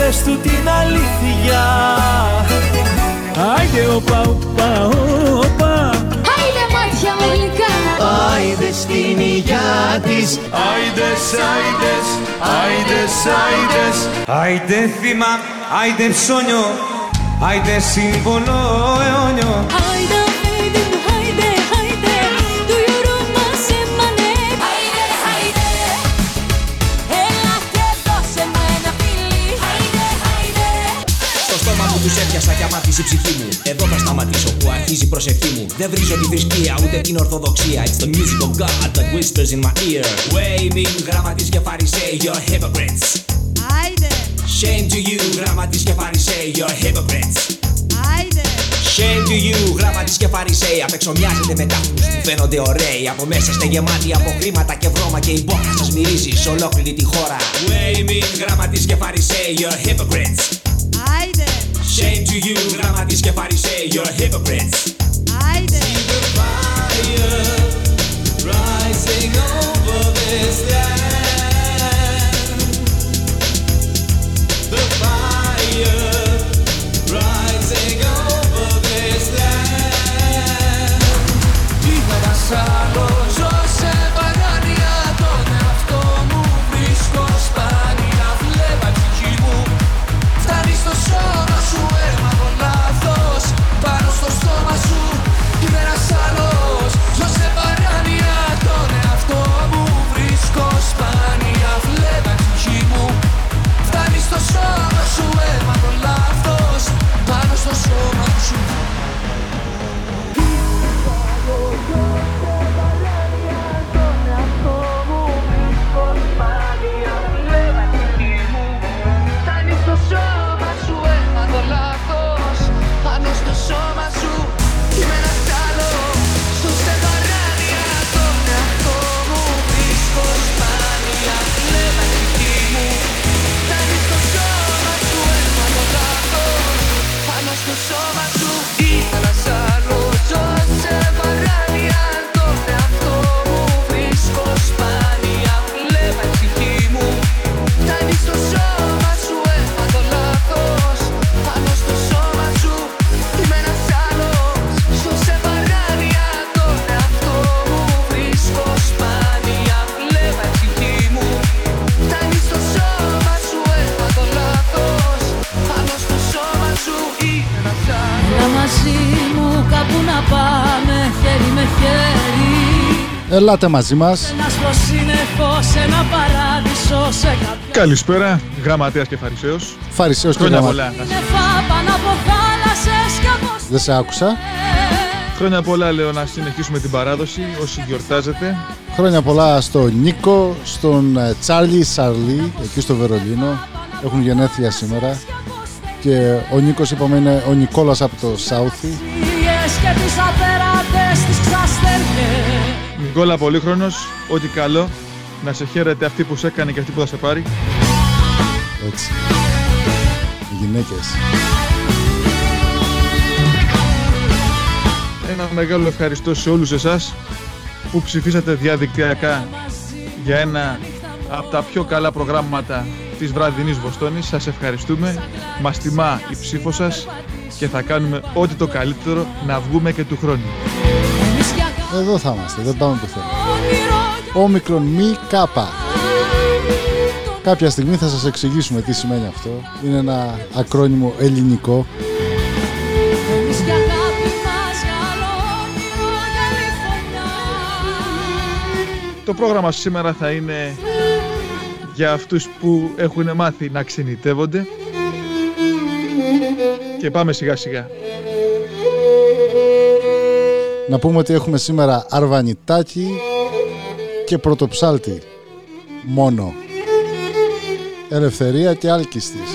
Άιντε πες του την αλήθεια. Άιντε οπα οπα οπα Άιντε μάτια μου γλυκά. Άιντε στην υγειά της. Άιντες, άιντες, άιντες, άιντες Άιντε θύμα, άιντε ψώνιο, άιντε σύμβολο αιώνιο. Άιντε, άιντε, η ψυχή μου. Εδώ θα σταματήσω που αρχίζει η προσευχή μου. Δεν βρίζω τη θρησκεία ούτε την ορθοδοξία. It's the music of God that whispers in my ear. Waving γραμματείς και φαρισαίοι You're hypocrites. Άιντε, Shame to you γραμματείς και φαρισαίοι You're hypocrites. Άιντε, Shame to you, γράμματις και φαρισαίοι. Απ' έξω μοιάζετε με τάφους που φαίνονται ωραίοι. Από μέσα είστε γεμάτοι από χρήματα και βρώμα Και η μπόχα σας μυρίζει σε ολόκληρη τη χώρα. Waving, γράμματις και φαρισαίοι You're hypocrites. Άιντε, Shame to you, γράμματις και φαρισαίοι You're hypocrites άιντε. Rising over this land σώμα σου έμαθω λάθος Πάνω στο σώμα σου Ελάτε μαζί μας. Να στο σύννεφο σε ένα παράδεισο σε κάποια Καλησπέρα, γραμματέας και φαρισαίος. Φαρισαίος και Χρόνια γραμμα... πολλά. σύννεφα πάνω από θάλασσες κι από Δεν σε άκουσα. Χρόνια πολλά λέω να συνεχίσουμε την παράδοση όσοι γιορτάζετε. Χρόνια πολλά στον Νίκο, στον ε, Τσάρλι Σαρλί, εκεί στο Βερολίνο. Έχουν γενέθλια σήμερα. Και ο Νίκος είπαμε είναι ο Νικόλας από το Σάουθι. Ίες και τις απέραντες τις ξαστεριές Νικόλα Πολύχρονος, ό,τι καλό. Να σε χαίρεται αυτή που σε έκανε και αυτή που θα σε πάρει. Έτσι. Οι γυναίκες. Ένα μεγάλο ευχαριστώ σε όλους εσάς που ψηφίσατε διαδικτυακά για ένα από τα πιο καλά προγράμματα της βραδινής Βοστόνης. Σας ευχαριστούμε. Μας τιμά η ψήφος σας και θα κάνουμε ό,τι το καλύτερο να βγούμε και του χρόνου. Εμείς για αγάπη Εδώ θα είμαστε, δεν πάμε πουθενά. όνειρο Όμικρον μη κάπα. Κάποια στιγμή θα σας εξηγήσουμε τι σημαίνει αυτό. Είναι ένα ακρόνιμο ελληνικό. Εμείς για αγάπη μας καλό όνειρο Καλιφόρνια Το πρόγραμμα σήμερα θα είναι για αυτούς που έχουν μάθει να ξενιτεύονται και πάμε σιγά σιγά. Να πούμε ότι έχουμε σήμερα αρβανιτάκι και πρωτοψάλτη. Μόνο. Ελευθερία και άλκιστης.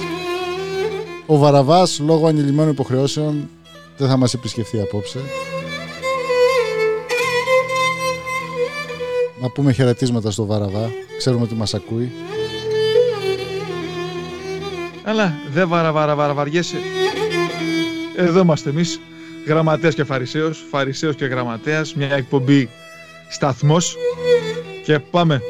Ο Βαραβάς λόγω ανηλυμένων υποχρεώσεων δεν θα μας επισκεφθεί απόψε. Να πούμε χαιρετίσματα στο Βαραβά. Ξέρουμε ότι μας ακούει. Αλλά δεν βαρα, βαρα, βαραβαριέσαι. Εδώ είμαστε εμείς, γραμματέας και φαρισαίος, φαρισαίος και γραμματέας, μια εκπομπή σταθμός και πάμε.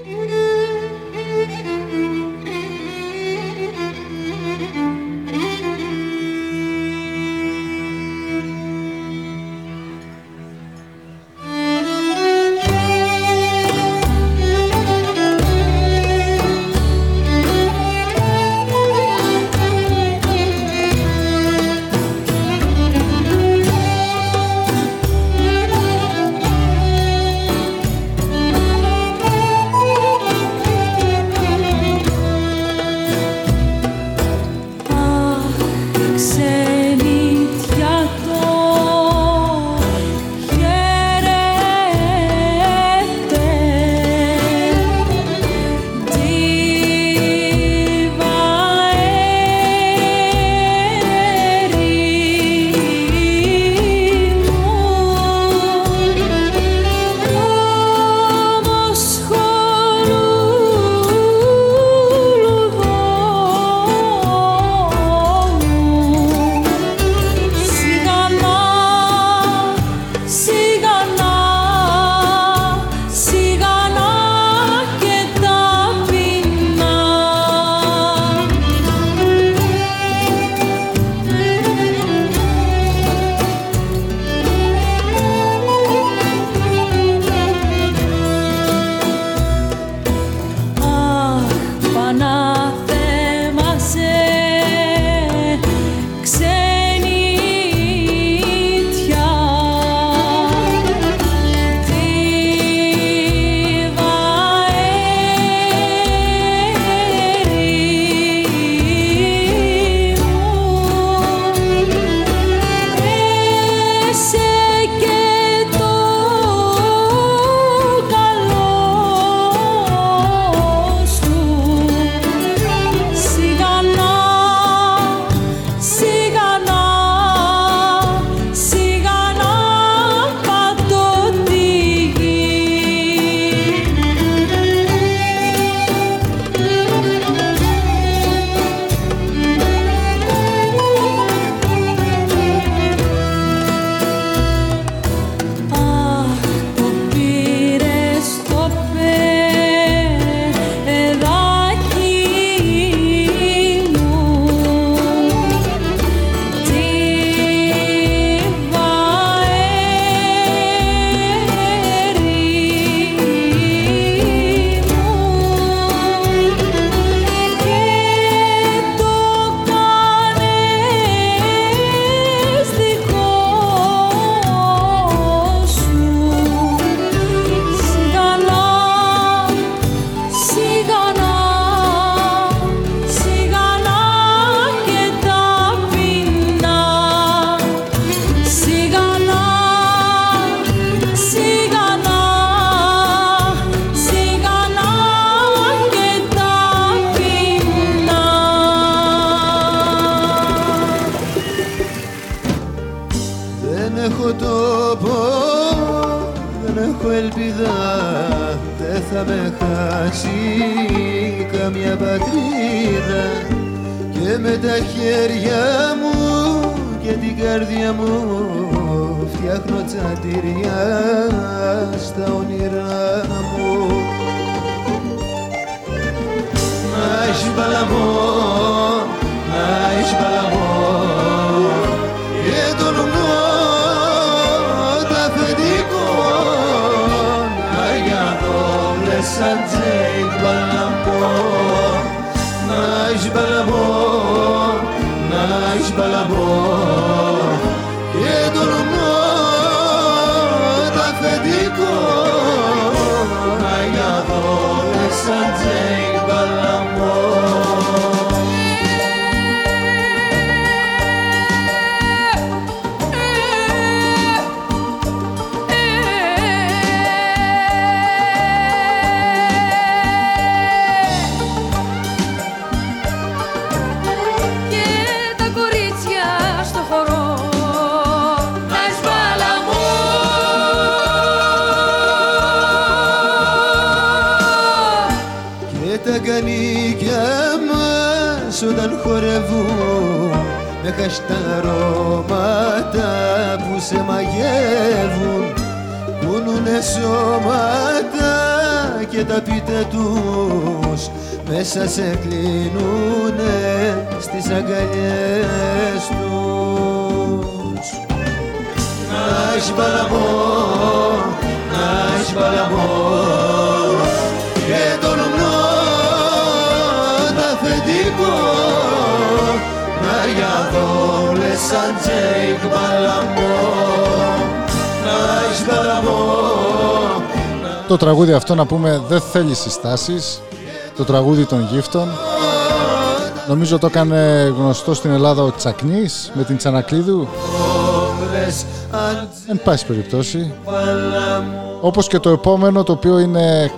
Το τραγούδι αυτό να πούμε δεν θέλεις συστάσεις. Το τραγούδι των γύφτων. Νομίζω το έκανε γνωστό στην Ελλάδα ο Τσακνής με την Τσανακλείδου. δόλες αν Εν πάση περιπτώσει. παλαμό Όπως και το επόμενο το οποίο είναι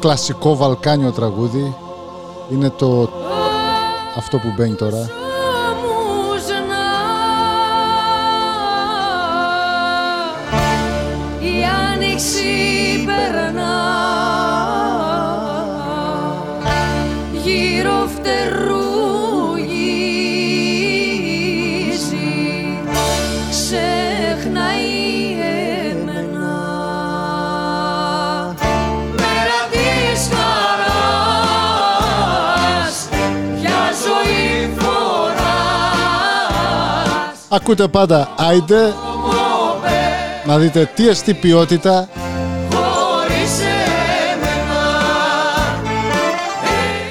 κλασικό βαλκάνιο τραγούδι. Είναι το αυτό που μπαίνει τώρα. Ακούτε πάντα Άιντε να δείτε τι εστί ποιότητα χωρίς εμένα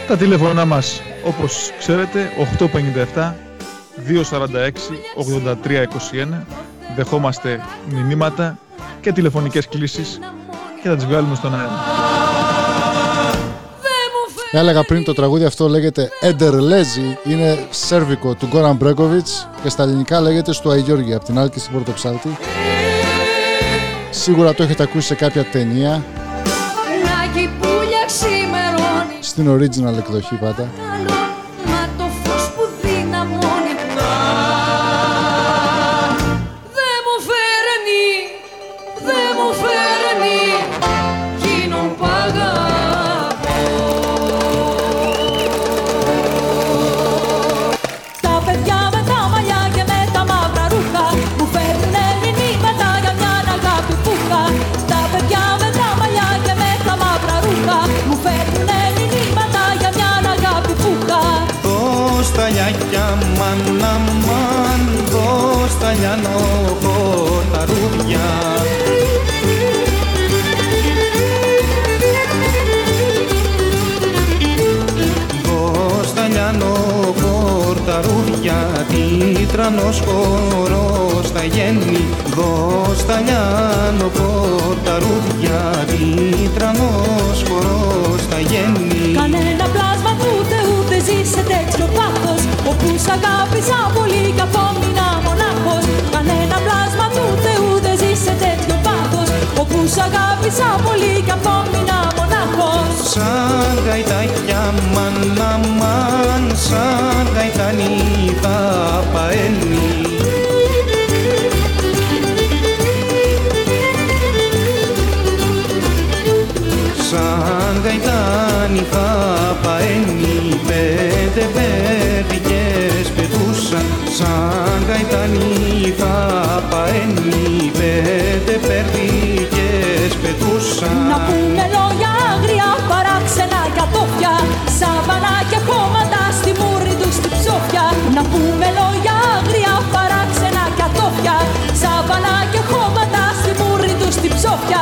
Τα τηλέφωνά μας, όπως ξέρετε, 857 246 8321. Δεχόμαστε μηνύματα και τηλεφωνικές κλήσεις και θα τις βγάλουμε στον αέρα. Δεν μου φέρνει Έλεγα πριν το τραγούδι αυτό λέγεται Εντερλέζι, είναι σέρβικο του Γκόραν Μπρέκοβιτς και στα ελληνικά λέγεται στο Αγιώργη, από την Άλκη στην Πορτοψάλτη. Σίγουρα το έχετε ακούσει σε κάποια ταινία, να κυπούλια ξημερώνει στην original εκδοχή πάντα. Τίτρανος χορός τα γέννη Δώσ' τα λιανόχο τα ρούδια Τίτρανος χορός τα γέννη Κανένα πλάσμα του Θεού δεν ζει σε τέτοιο πάθος Όπου σ' αγάπησα πολύ κι Σαββάλα και Χωμάτα στη μούρη τους στη ψόφια. Να πούμε λόγια άγρια παράξενα κατόφια σαν χώματα στη μούρη τους στη ψόφια.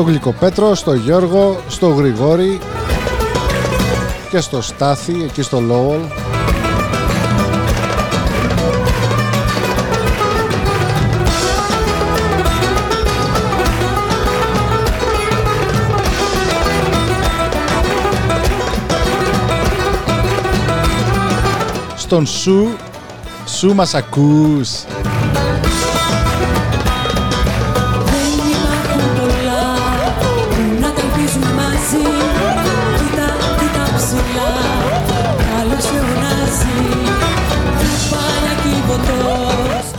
στο Γλυκοπέτρο, στο Γιώργο, στο Γρηγόρη και στο Στάθη, εκεί στο λόγο. Στον Σου, Σου μας ακούς.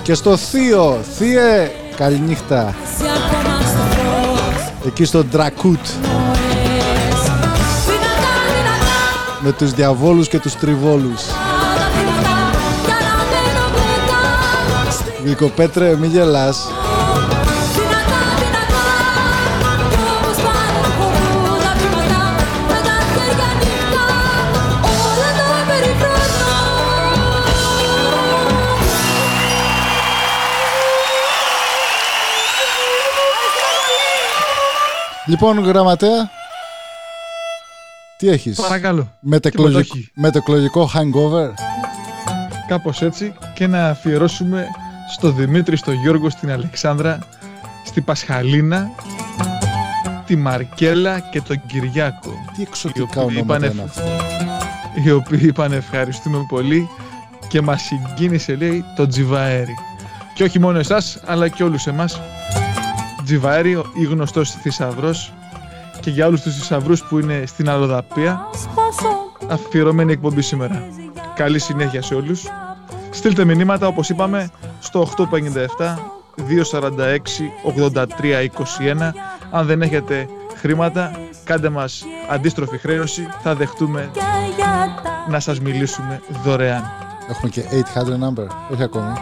Και στο θείο, θύε, καληνύχτα. Εκεί στο Ντρακούτ. Με τους διαβόλους και τους τριβόλους. Γλυκοπέτρε, μη γελάς. Λοιπόν, γραμματέα, τι έχεις; Παρακαλώ. Μετεκλογικό, hangover; Κάπως έτσι και να αφιερώσουμε στο Δημήτρη, στο Γιώργο, στην Αλεξάνδρα, στη Πασχαλίνα, τη Μαρκέλα και τον Κυριάκο. Τι εξωτικά ονόματα είναι αυτά. Οι οποίοι είπαν ευχαριστούμε πολύ και μας συγκίνησε λέει το Τζιβαέρι. Και όχι μόνο εσάς, αλλά και όλους εμάς Τζιβαέρι, ο- ή γνωστός θησαυρός και για όλους τους θησαυρούς που είναι στην Αλλοδαπία αφιερωμένη εκπομπή σήμερα. Καλή συνέχεια σε όλους. Στείλτε μηνύματα όπως είπαμε στο 857 246 83 21 αν δεν έχετε χρήματα κάντε μας αντίστροφη χρέωση θα δεχτούμε να σας μιλήσουμε δωρεάν. Έχουμε και 800 number. Όχι ακόμη.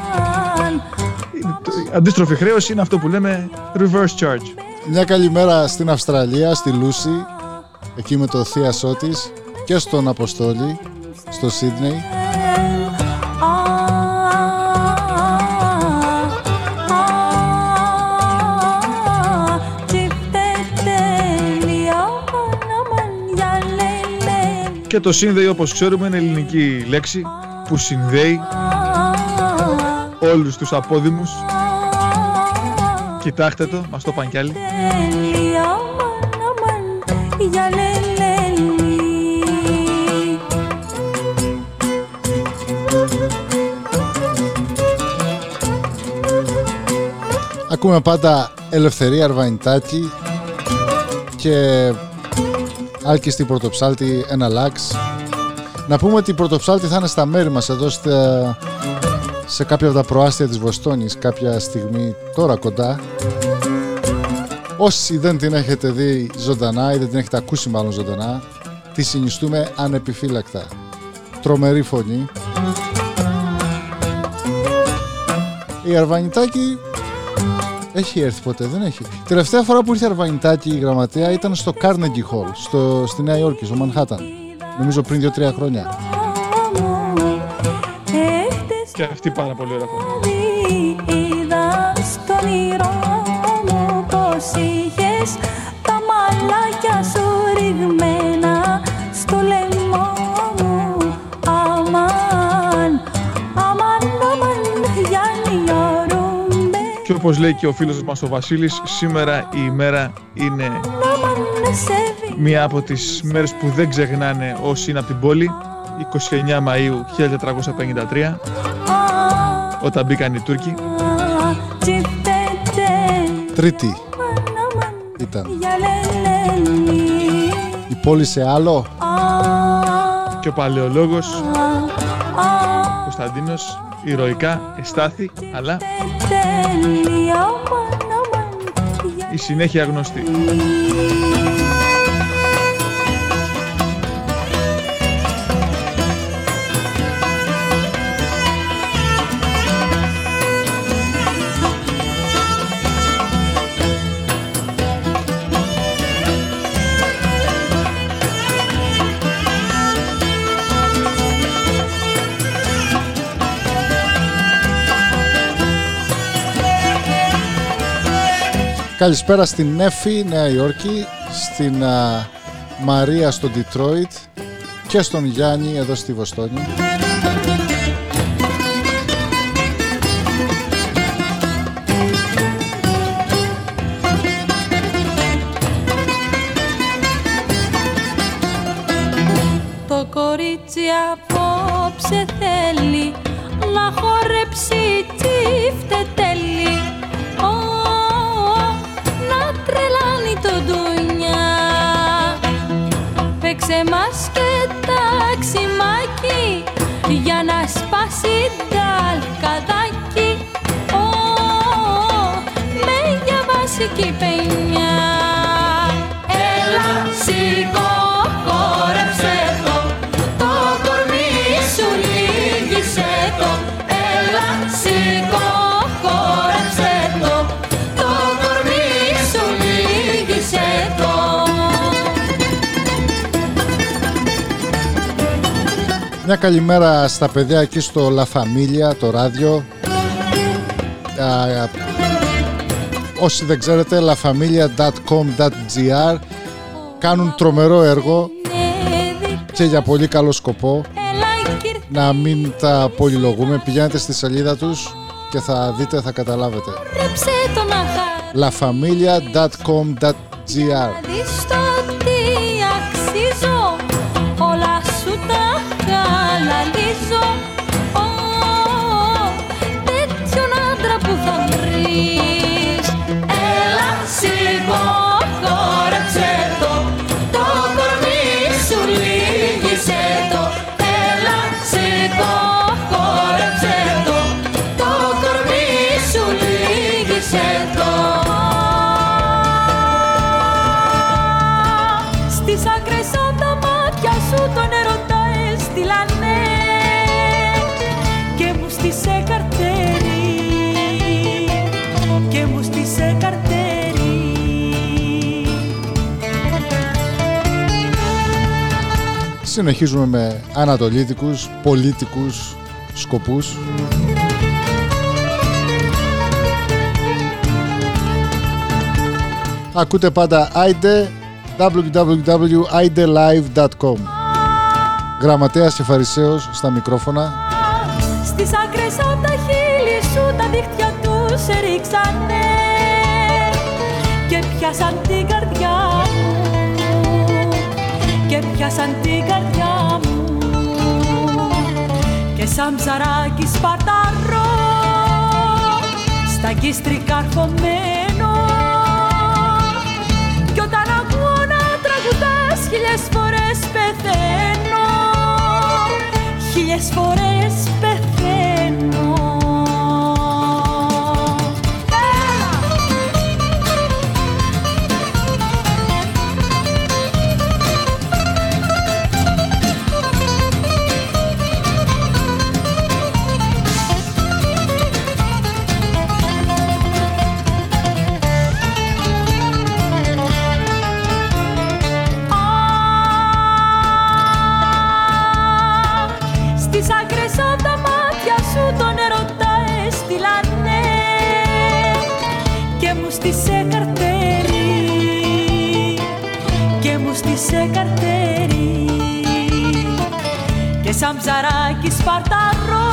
Είναι το- η Αντίστροφη χρέωση είναι αυτό που λέμε reverse charge. Μια καλημέρα στην Αυστραλία, στη Λούση, εκεί με το θείασό της και στον Αποστόλη, στο Σίδνεϊ. Και το σύνδεϊ όπως ξέρουμε είναι ελληνική λέξη που συνδέει όλους τους απόδημους. Κοιτάξτε το, μας το είπαν κι άλλοι. Ακούμε πάντα Ελευθερία Αρβανιτάκη και Άλκη στην Πρωτοψάλτη ένα λάξ. Να πούμε ότι η Πρωτοψάλτη θα είναι στα μέρη μας εδώ στα- σε κάποια από τα προάστια της Βοστόνης κάποια στιγμή τώρα κοντά. Όσοι δεν την έχετε δει ζωντανά ή δεν την έχετε ακούσει μάλλον ζωντανά, τη συνιστούμε ανεπιφύλακτα. Τρομερή φωνή. Η Αρβανιτάκη έχει έρθει ποτέ, δεν έχει. Τελευταία φορά που ήρθε η Αρβανιτάκη η γραμματέα ήταν στο Carnegie Hall, στο, στη Νέα Υόρκη, στο Μανχάταν. Νομίζω πριν 2-3 χρόνια. Και αυτή πάρα πολύ ωραία φωνή. Είδα στον όνειρό μου πως είχες τα μαλάκια σου ρηγμένα στο λαιμό μου Αμάν, αμάν, αμάν, Γιάννη ορούμε Και όπως λέει και ο φίλος μας ο Βασίλης, σήμερα η ημέρα είναι Αμάν, σε δει μία από τις μέρες που δεν ξεχνάνε όσοι είναι από την πόλη. 29 Μαΐου 1453, όταν μπήκαν οι Τούρκοι. Τσιφτέτε, Τρίτη αμάν, ήταν. γιαλελέλη Η πόλη σε άλλο. Και ο παλαιολόγος Κωνσταντίνος ηρωικά εστάθη, αλλά η συνέχεια γνωστή. Καλησπέρα στην Έφη, Νέα Υόρκη, στην α, Μαρία στο Ντιτρόιτ και στον Γιάννη εδώ στη Βοστόνη. Για βασική παινιά Έλα σηκώ χόρεψε το. Το κορμί σου λύγησε το. Έλα σηκώ χόρεψε το. Το κορμί σου λύγησε το. Μια καλημέρα στα παιδιά εκεί στο La Familia, το ράδιο. Α, α, όσοι δεν ξέρετε, lafamilia.com.gr κάνουν τρομερό έργο. και για πολύ καλό σκοπό Έλα κύρ να μην τα πολυλογούμε. Πηγαίνετε στη σελίδα τους και θα δείτε, θα καταλάβετε. Ρέψε το να lafamilia.com.gr Συνεχίζουμε με ανατολίτικους, πολίτικους σκοπούς. Ακούτε πάντα IDE www.idelive.com Γραμματέας και Φαρισαίος στα μικρόφωνα. Στις άκρες απ' τα χείλη σου τα δίχτυα τους ρίξανε Και πιάσαν την καρδιά πιάσαν την καρδιά μου. Και σαν ψαράκι σπαρταρό Στα κύστρι καρφωμένο Κι όταν ακούω να τραγουδάς χίλιες φορές πεθαίνω. Χίλιες φορές πεθαίνω σαν ψαράκι σπαρταρό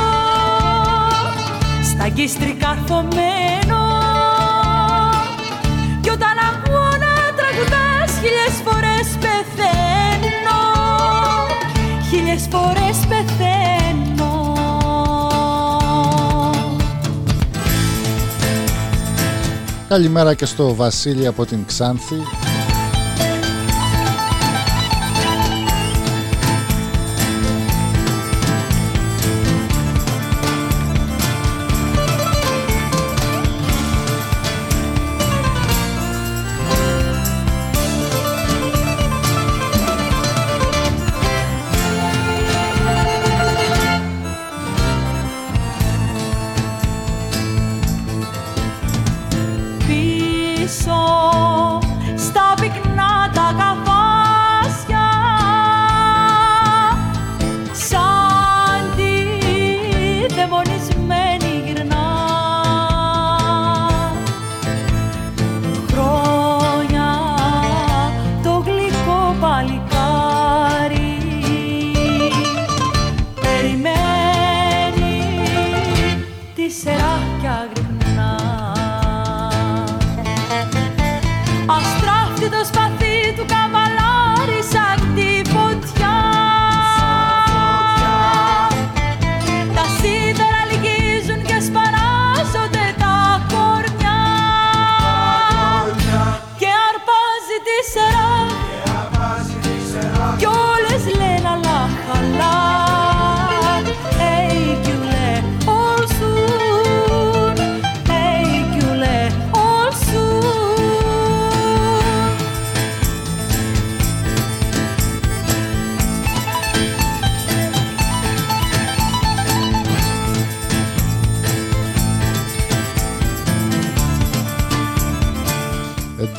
Στα γκίστρι καρφωμένο Κι όταν ακούω να τραγουδάς χίλιες φορές πεθαίνω. Χίλιες φορές πεθαίνω. Καλημέρα και στο Βασίλη από την Ξάνθη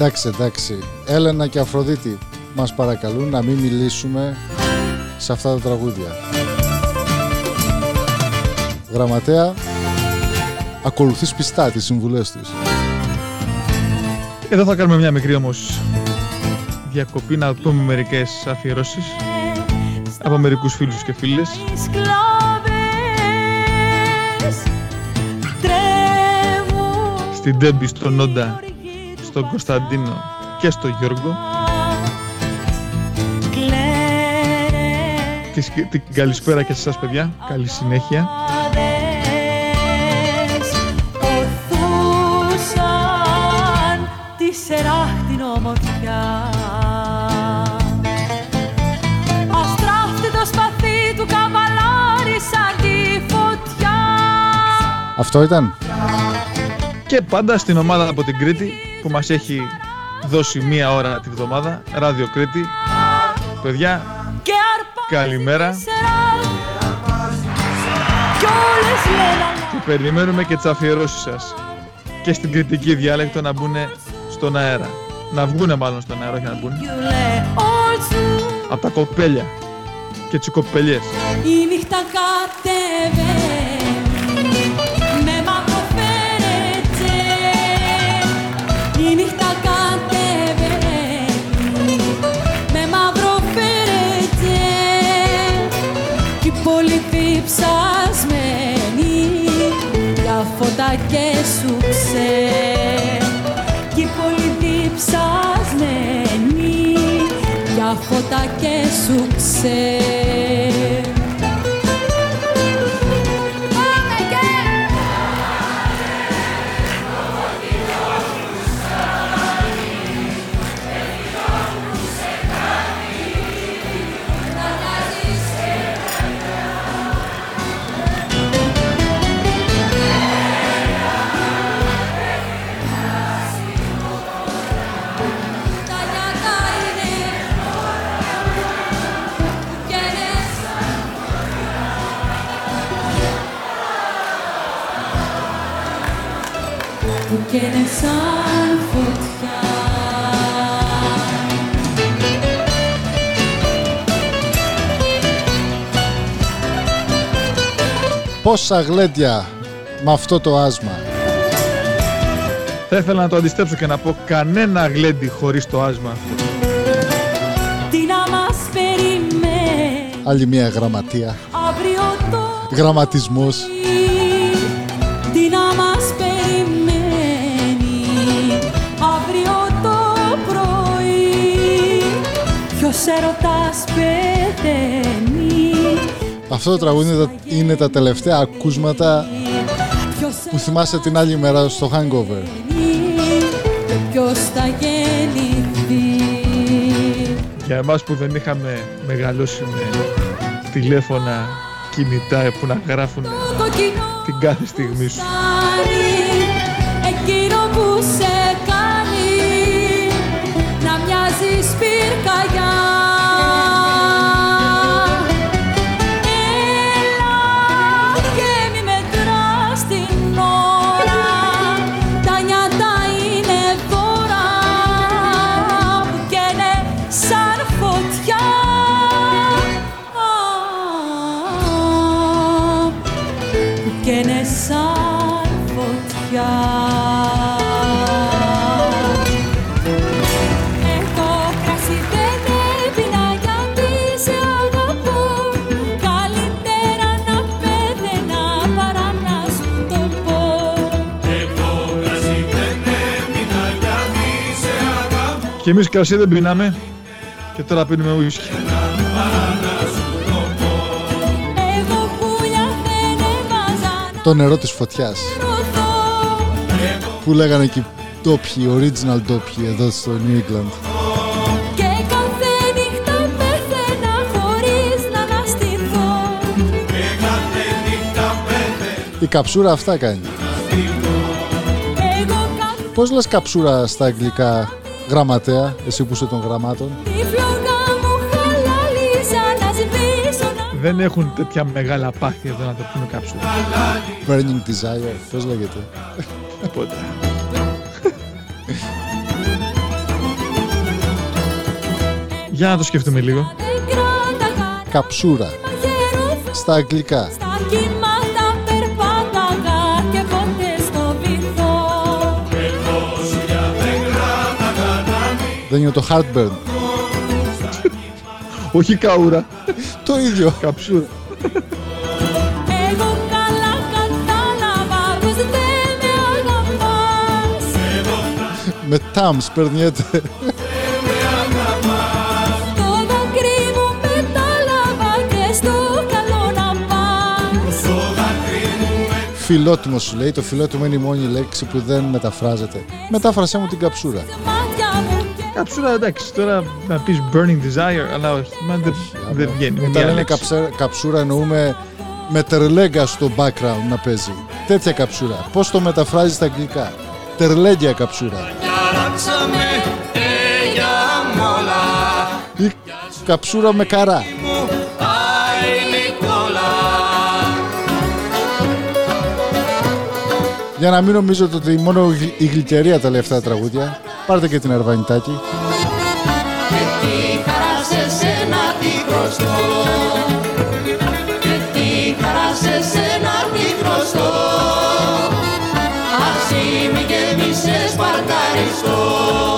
Εντάξει, εντάξει. Έλενα και Αφροδίτη μας παρακαλούν να μην μιλήσουμε σε αυτά τα τραγούδια. Γραμματέα, ακολουθείς πιστά τις συμβουλές της. Εδώ θα κάνουμε μια μικρή όμως διακοπή να δούμε μερικές αφιερώσεις. από μερικούς φίλους και φίλες. σκλάβες τρέμουν Στην Τέμπη, στον Νόντα, στον Κωνσταντίνο και στον Γιώργο. κλαίνε Τη, την καλησπέρα και σε εσάς παιδιά. Καλή συνέχεια. Οθούσαν τη σεράχτην ομορφιά Αστράφτη το σπαθί του καβαλάρισαν τη φωτιά Αυτό ήταν. Και πάντα στην ομάδα από την Κρήτη που μας έχει δώσει μία ώρα τη βδομάδα. Ράδιο Κρήτη. Παιδιά, και αρπά καλημέρα. κι όλες λένε Και περιμένουμε και τις αφιερώσεις σας. Και στην κριτική διάλεκτο να μπουν στον αέρα. Να βγούνε μάλλον στον αέρα, όχι να μπουν. «Γιουλέ, όλσου Από τα κοπέλια και τις κοπελιές. Η νύχτα κατεβαίνει και σου ξέ Κι η πόλη διψασμένη για φώτα και σου ξέ Που καίνε σαν φωτιά Πόσα γλέντια με αυτό το άσμα. Θα ήθελα να το αντιστρέψω και να πω κανένα γλέντι χωρίς το άσμα αυτό. Τι να μας περιμένει Άλλη μια γραμματεία. Αύριο το Γραμματισμός. Αυτό το τραγούδι είναι τα, είναι τα τελευταία ακούσματα Ποιος που θυμάσαι την άλλη μέρα στο Hangover. ερωταίνει και ποιος θα γεννηθεί Για εμάς που δεν είχαμε μεγαλώσει με τηλέφωνα κινητά που να γράφουν Το κοκκινό την κάθε στιγμή σου. φτάνει Εκείνο που σε κάνει να μοιάζεις πυρκαγιά Και εμείς κρασί δεν πίναμε και τώρα πίνουμε ουίσκι. Εγώ πουλιά δεν έβαζα Το νερό της φωτιάς. να ρωθώ Που λέγανε εκεί ντόπιοι, original ντόπιοι εδώ στο New England. Και κάθε νύχτα πέθαινα χωρίς να αναστηθώ Η καψούρα αυτά κάνει. Εγώ κάθε Πώς λες καψούρα στα αγγλικά; Γραμματέα, εσύ που είσαι των γραμμάτων. τη φλόγα μου χαλάλιζα να σβήσω να Δεν έχουν τέτοια μεγάλα πάθη εδώ να το πούμε κάψου. Burning Desire, πώς λέγεται; Οπότε. Για να το σκεφτούμε λίγο. δεν κράταγα Καψούρα, μαχαίρω στα αγγλικά. Δεν είναι το Heartburn. Όχι καούρα, Το ίδιο. καψούρα. Εγώ καλά κατάλαβα πως δεν με αγαπάς Με τάμ περνιέται. Το δάκρυ μου μετάλαβα και στο καλό να πας Φιλότιμος σου λέει. Το φιλότιμο είναι η μόνη λέξη που δεν μεταφράζεται. Μετάφρασέ μου την καψούρα. Μάτια μου και Καψούρα εντάξει, τώρα να πεις burning desire, αλλά όχι, μα δεν, δεν βγαίνει. Όταν Μία λένε λέξη. καψέ- καψούρα εννοούμε με τερλέγκα στο background να παίζει. Τέτοια καψούρα. Πώς το μεταφράζεις στα αγγλικά; Τερλέγια καψούρα. Ή καψούρα με καρά. Για να μην νομίζετε ότι μόνο η- η γλυκερία τα λέει αυτά τα τραγούδια, πάρτε και την Αρβανιτάκη. Τι χαρά σε σένα τι χρωστώ Και τι χαρά σε σένα τι χρωστώ Ασήμι και μη σε σπαρταριστώ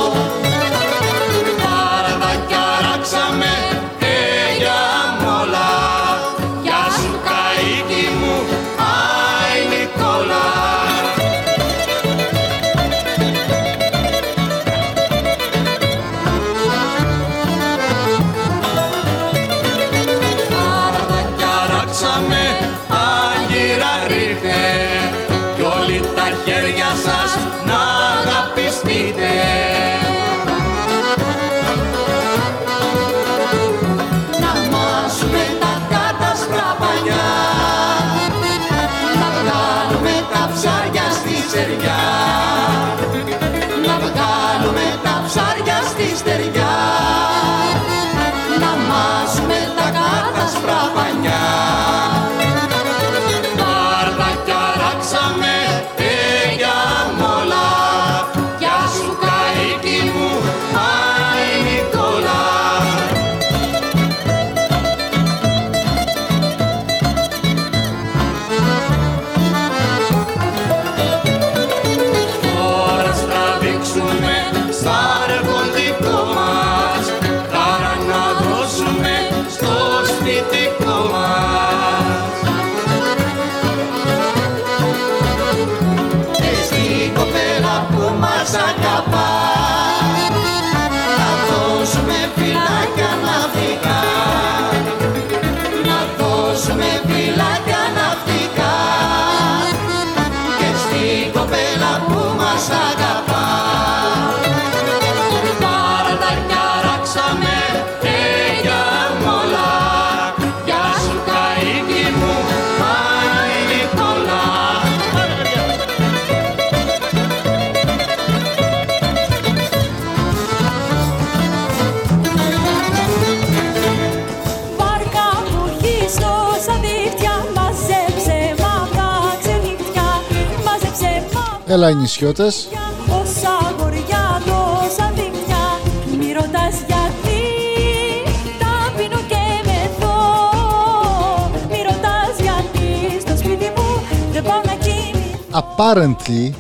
πάω να κοιμηθώ. Apparently,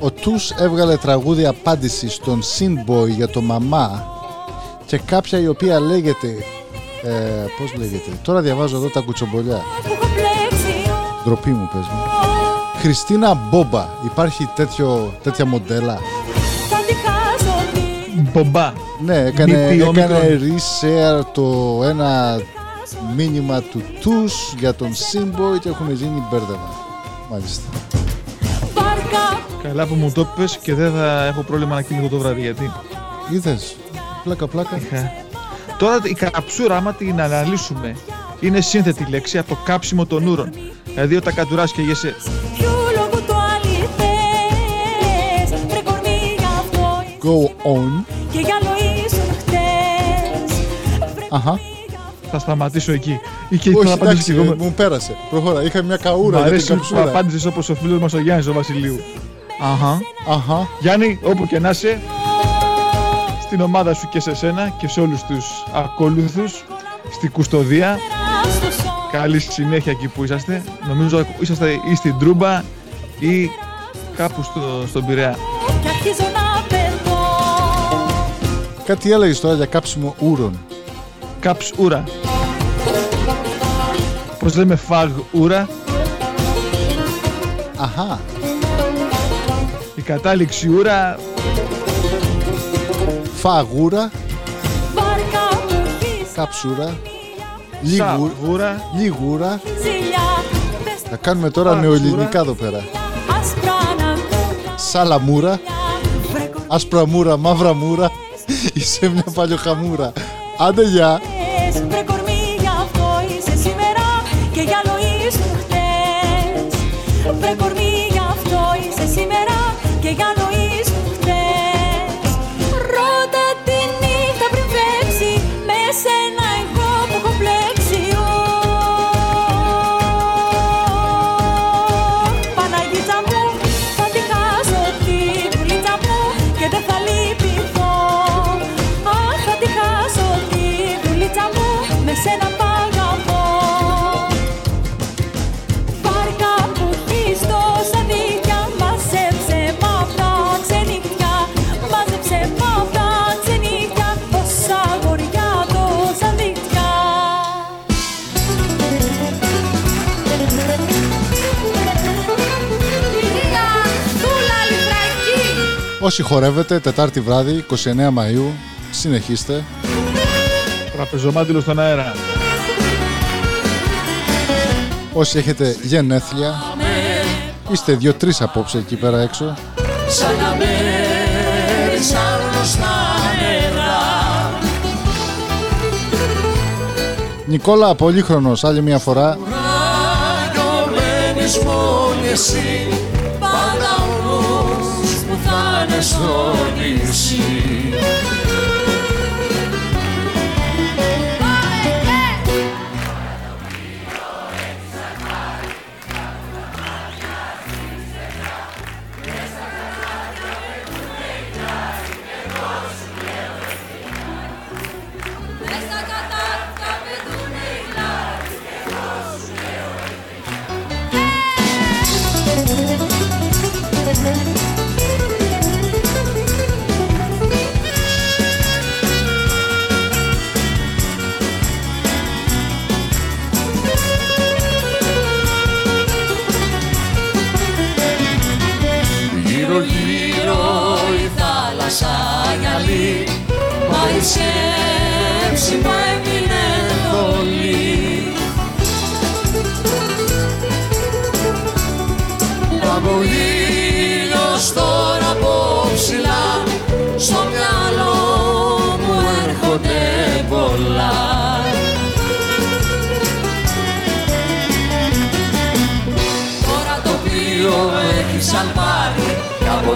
ο Τους έβγαλε τραγούδι απάντηση στον Sinboy για το μαμά και κάποια η οποία λέγεται ε, πώς λέγεται, τώρα διαβάζω εδώ τα κουτσομπολιά. Που έχω πλέξει ντροπή μου πες μου Χριστίνα Μπόμπα, υπάρχει τέτοιο, τέτοια μοντέλα; Θα τη χάσω τι Μπομπά. Ναι, έκανε, Μη πει έκανε όμικρον. reshare το ένα μήνυμα του Τους για τον Sinboy και έχουν γίνει μπέρδεμα Μάλιστα Βάρκα Καλά που μου το πες και δεν θα έχω πρόβλημα να κοιμηθώ το βράδυ γιατί; Είδες, πλάκα πλάκα Είχα. Τώρα η καψούρα, άμα την αναλύσουμε, είναι σύνθετη λέξη από το κάψιμο των ούρων. Δηλαδή όταν κατουράς και γεσαι Go on Και για άλλο ήσουν χτες Βρε Αχα. κορμί γι' αυτό θα σταματήσω εκεί. Ή και Όχι, θα απαντήσω εντάξει, και εγώ. με- μου πέρασε. Προχώρα. Είχα μια καούρα Μ' για την αρέσει που καψούρα. απάντησες όπως ο φίλος μας ο Γιάννης ο Βασιλείου. Αχα. Αχα. Γιάννη, όπου και να είσαι, στην ομάδα σου και σε σένα και σε όλους τους ακόλουθους, στην κουστοδία. στο σώμα Καλή συνέχεια εκεί που είσαστε. Νομίζω είσαστε ή στην Τρούμπα ή κάπου στο, στον Πειραιά. Κάτι έλεγες τώρα για κάψιμο ούρων. Κάψ ούρα. Πώς λέμε φαγ ούρα; Αχά. Η κατάληξη ούρα. Φαγούρα. Βάρκα μου Καψούρα. Λίγου, Σαγούρα. λιγούρα. ζηλιά Πες Θα κάνουμε τώρα Καψούρα. νεοελληνικά εδώ πέρα. άσπρα να Σαλαμούρα. Βρε Άσπρα μούρα, μαύρα μούρα. Είσαι μια παλιοχαμούρα. Άντε γεια. κορμιές Βρε κορμί γι' αυτό είσαι σήμερα Και για άλλο ήσουν χτες Βρε κορμί Όσοι χορεύετε, Τετάρτη βράδυ, 29 Μαΐου, συνεχίστε. Τραπεζομάντιλος στον αέρα. Όσοι έχετε γενέθλια, είστε δύο-τρεις απόψε εκεί πέρα έξω. Σαν να μέρισαν γνωστά νερά Νικόλα Πολύχρονος, άλλη μια φορά. Ραγιωμένης μόνη εσύ θα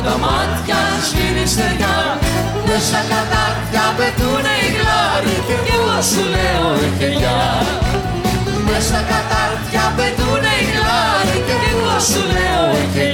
τα μάτια σφύρει στεριά. Μέσα κατάρτια πετούνε οι γλάροι Και εγώ σου λέω έχει γεια Μέσα κατάρτια πετούνε οι γλάροι Και εγώ σου λέω έχει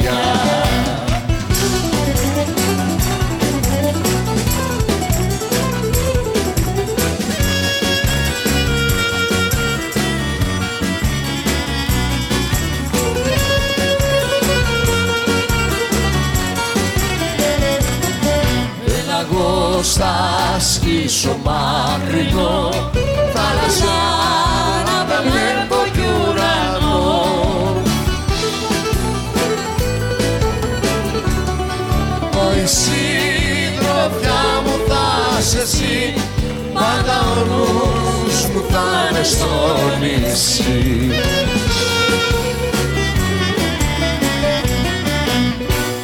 σκίσω μακρινό Θάλασσα να με βλέπω κι ουρανό. Ω η συντροφιά μου θα είσαι εσύ Πάντα ο νους μου θα είναι στο νησί.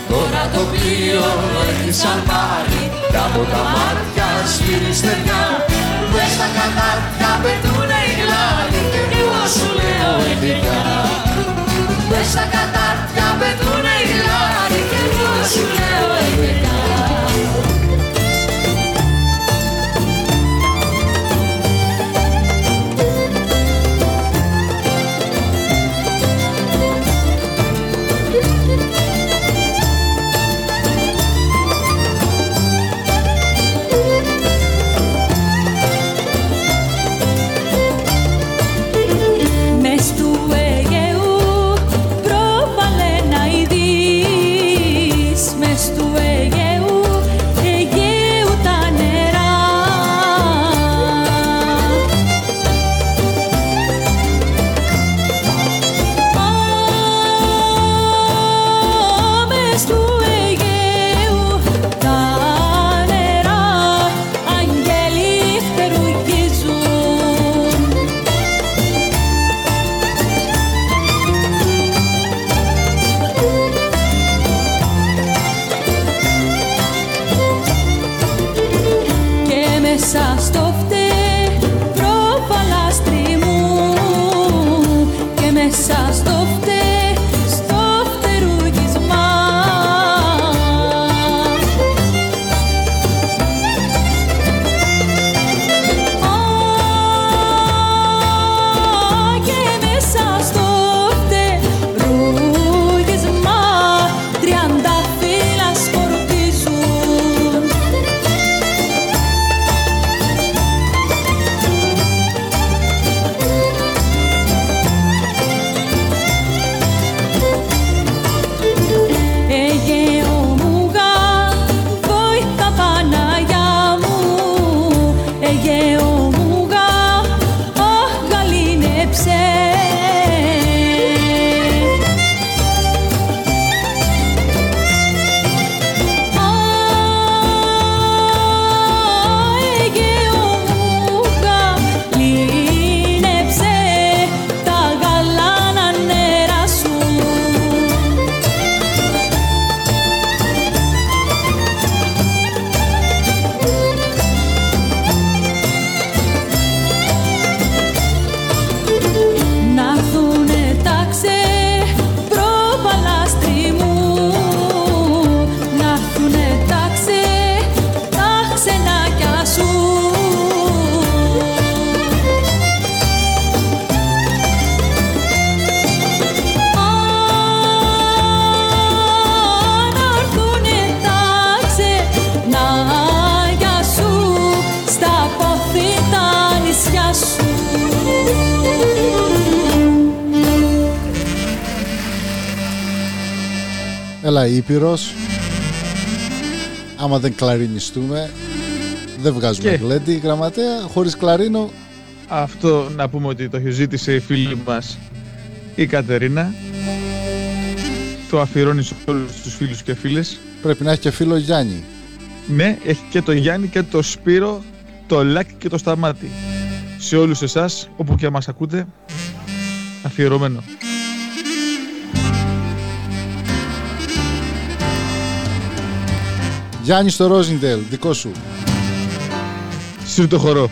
Τώρα το πλοίο έχει σαν πάρει Κι από τα μάτια σφύρει στεριά. Μες στα κατάρτια πετούνε οι γλάροι Και εγώ σου λέω ειδικά Μες στα κατάρτια πετούνε οι γλάροι Και εγώ σου λέω ειδικά Ήπειρος Άμα δεν κλαρινιστούμε Δεν βγάζουμε Και. γλέντι γραμματέα Χωρίς κλαρίνο Αυτό να πούμε ότι το έχει ζήτησε η φίλη μας η Κατερίνα. Το αφιερώνει σε όλους τους φίλους και φίλες. Πρέπει να έχει και φίλο Γιάννη Ναι, έχει και το Γιάννη και το Σπύρο, το Λάκη και το Σταμάτη. Σε όλους εσάς, όπου και μας ακούτε, αφιερωμένο. Γιάννης στο Ρόζιντελ, δικό σου Σύρ το χορό.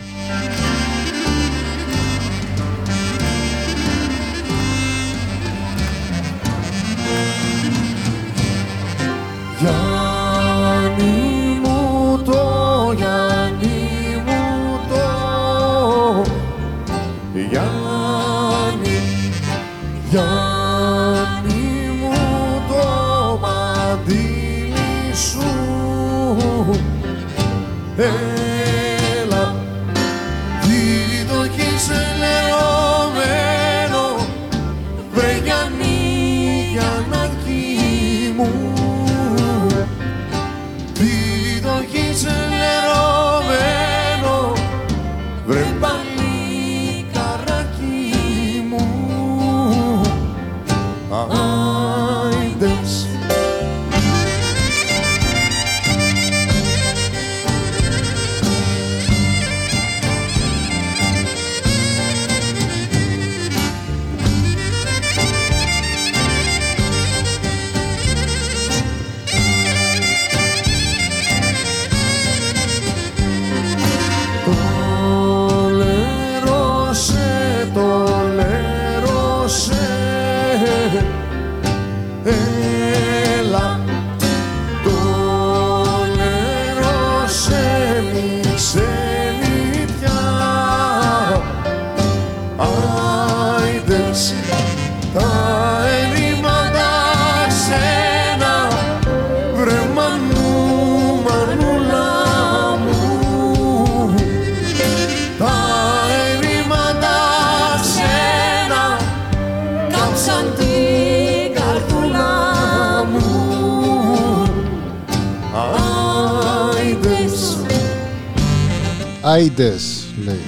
Άιντες λέει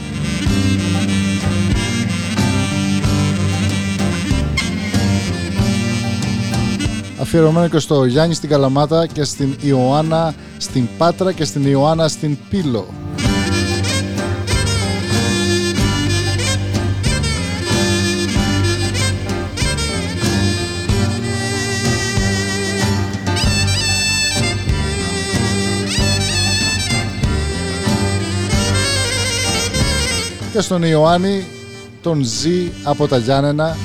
Αφιερωμένο και στο Γιάννη στην Καλαμάτα και στην Ιωάννα στην Πάτρα και στην Ιωάννα στην Πύλο. Και στον Ιωάννη τον ζει από τα Γιάννενα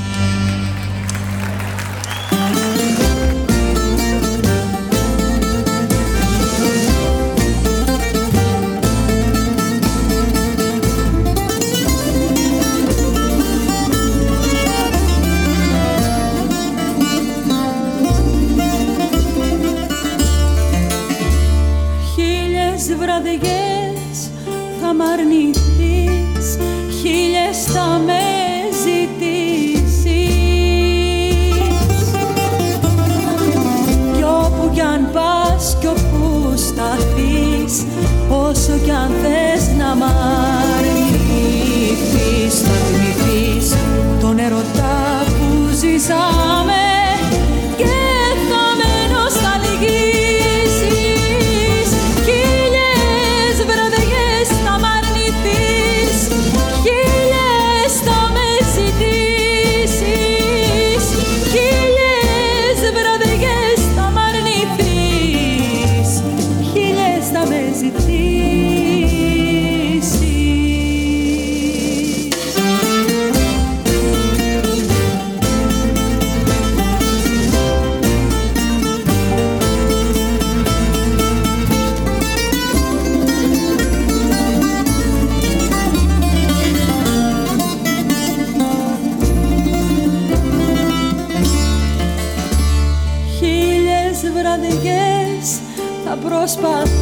θα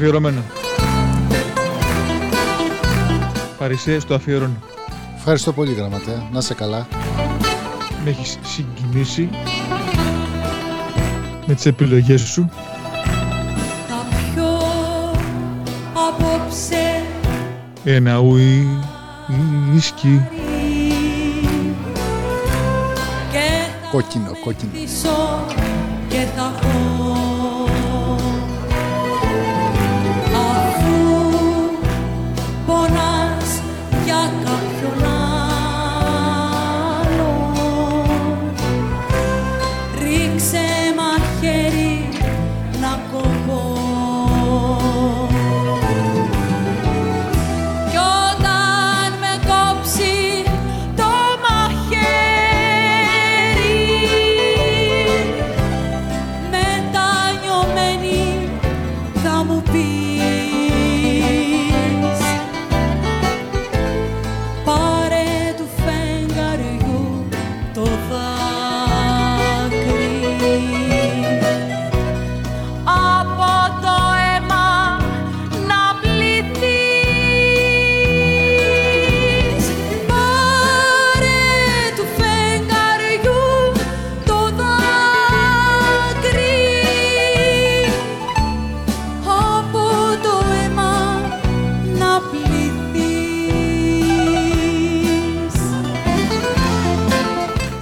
Αφιερωμένο. Παρισέ, το αφιερώνω. Ευχαριστώ πολύ, γραμματέα. Να σε καλά. Με έχεις συγκινήσει με τις επιλογές σου; Θα πιω απόψε Ένα ουί, ίσκι. και θα Κόκκινο, κόκκινο. πίσω και θα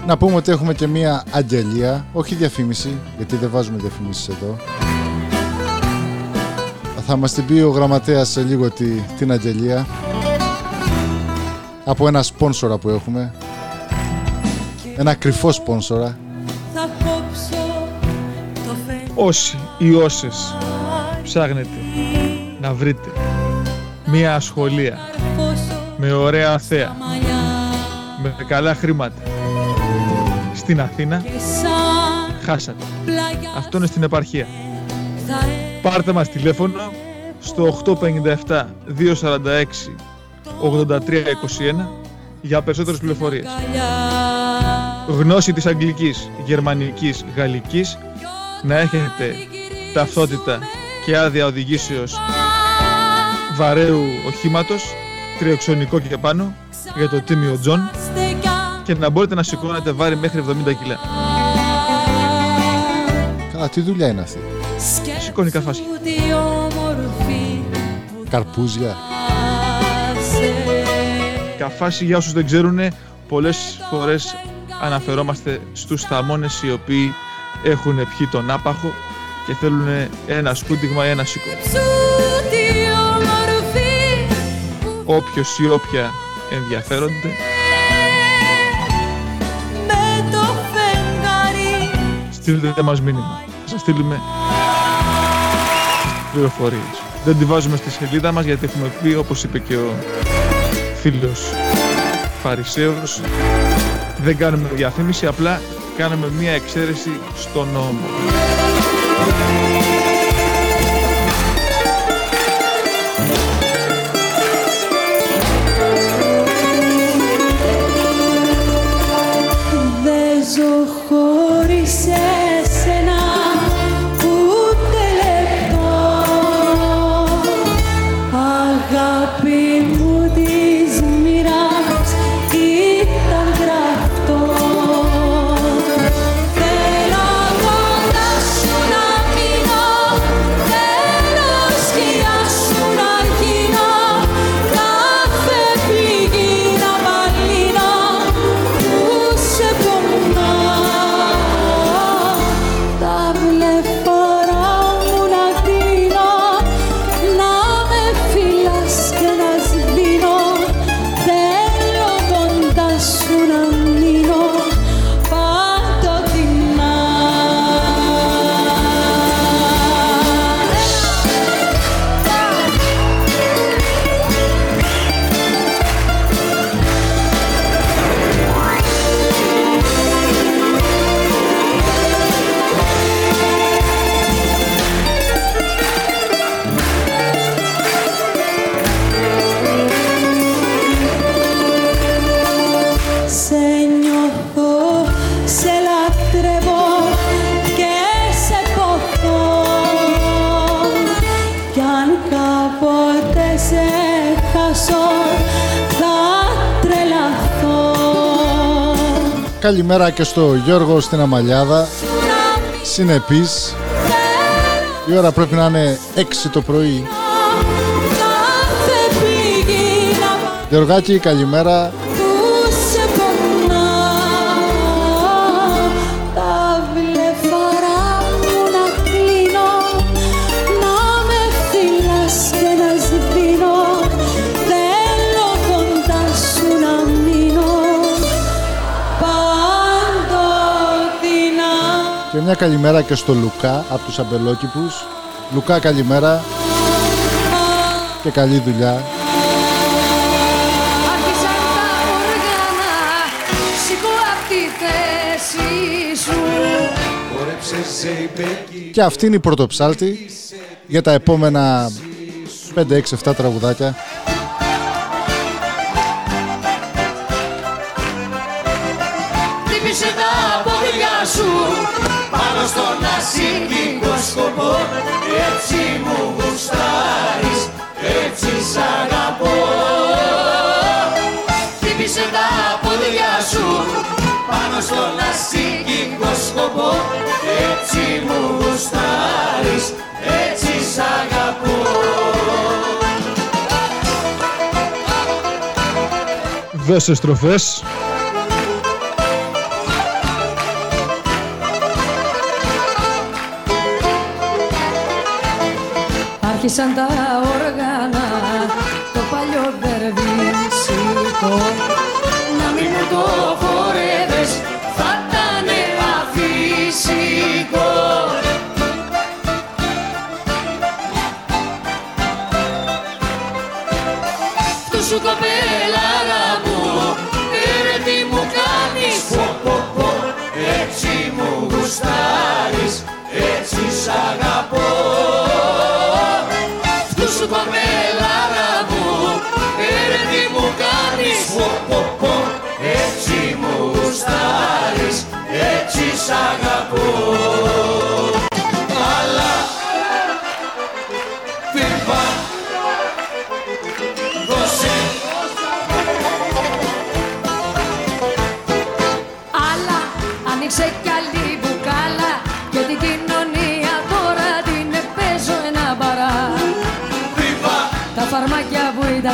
Να πούμε ότι έχουμε και μία αγγελία, όχι διαφήμιση, γιατί δεν βάζουμε διαφημίσεις εδώ. Θα μας την πει ο γραμματέας σε λίγο τη, την αγγελία. Από ένα σπόνσορα που έχουμε. Ένα κρυφό σπόνσορα. θα κόψω το φεγγάρι Όσοι ή όσες ψάχνετε να βρείτε μία ασχολία με ωραία θέα, μαλλιά με καλά χρήματα στην Αθήνα, και σαν χάσατε. πλάγια Αυτό είναι στην επαρχία. θα Πάρτε μας τηλέφωνο στο 857 246 8321 για περισσότερες πληροφορίες. αγκαλιά Γνώση της αγγλικής, γερμανικής, γαλλικής, να έχετε ταυτότητα και άδεια οδηγήσεως βαρέου οχήματος, τριοξονικό και πάνω, για το τίμιο Τζον στεκιά και να μπορείτε να σηκώνετε βάρη μέχρι 70 κιλά. Καλά, τι δουλειά είναι αυτή; Σηκώνει καφάσια. τι όμορφη που Καρπούζια. άσε Καφάσι για όσους δεν ξέρουν, πολλές φορές αναφερόμαστε στους θαμώνες οι οποίοι έχουν πιει τον άπαχο και θέλουν ένα σκούντιγμα ή ένα σίκο. Σου τι όμορφη που Όποιος ή όποια ενδιαφέρονται, στείλτε μας μήνυμα. Θα σας στείλουμε πληροφορίες. Δεν τη βάζουμε στη σελίδα μας γιατί έχουμε πει, όπως είπε και ο φίλος Φαρισαίος, δεν κάνουμε διαφήμιση, απλά κάνουμε μία εξαίρεση στον νόμο. Καλημέρα και στο Γιώργο στην Αμαλιάδα. Συνεπής. Η ώρα πρέπει να είναι 6 το πρωί. Κάθε πηγή να πάω Γιωργάκη, καλημέρα. Μια καλημέρα και στο Λουκά από τους αμπελόκηπους. Λουκά, καλημέρα. Και καλή δουλειά. Άρχισαν τα όργανα Σηκώ απ' τη θέση σου Και αυτή είναι η πρωτοψάλτη για τα επόμενα 5, 6, 7 τραγουδάκια. Χτύπησε τα πόδια σου. Πάνω στον ασύγκικο σκοπό Έτσι μου γουστάρεις, έτσι σ' αγαπώ. Δώσε στροφές. Άρχισαν τα όργανα Το παλιό βερβίσικο. Να σου κοπέλαρα μου, έρε τι μου κάνεις πω, πω, πω. Έτσι μου γουστάρεις, έτσι σ' αγαπώ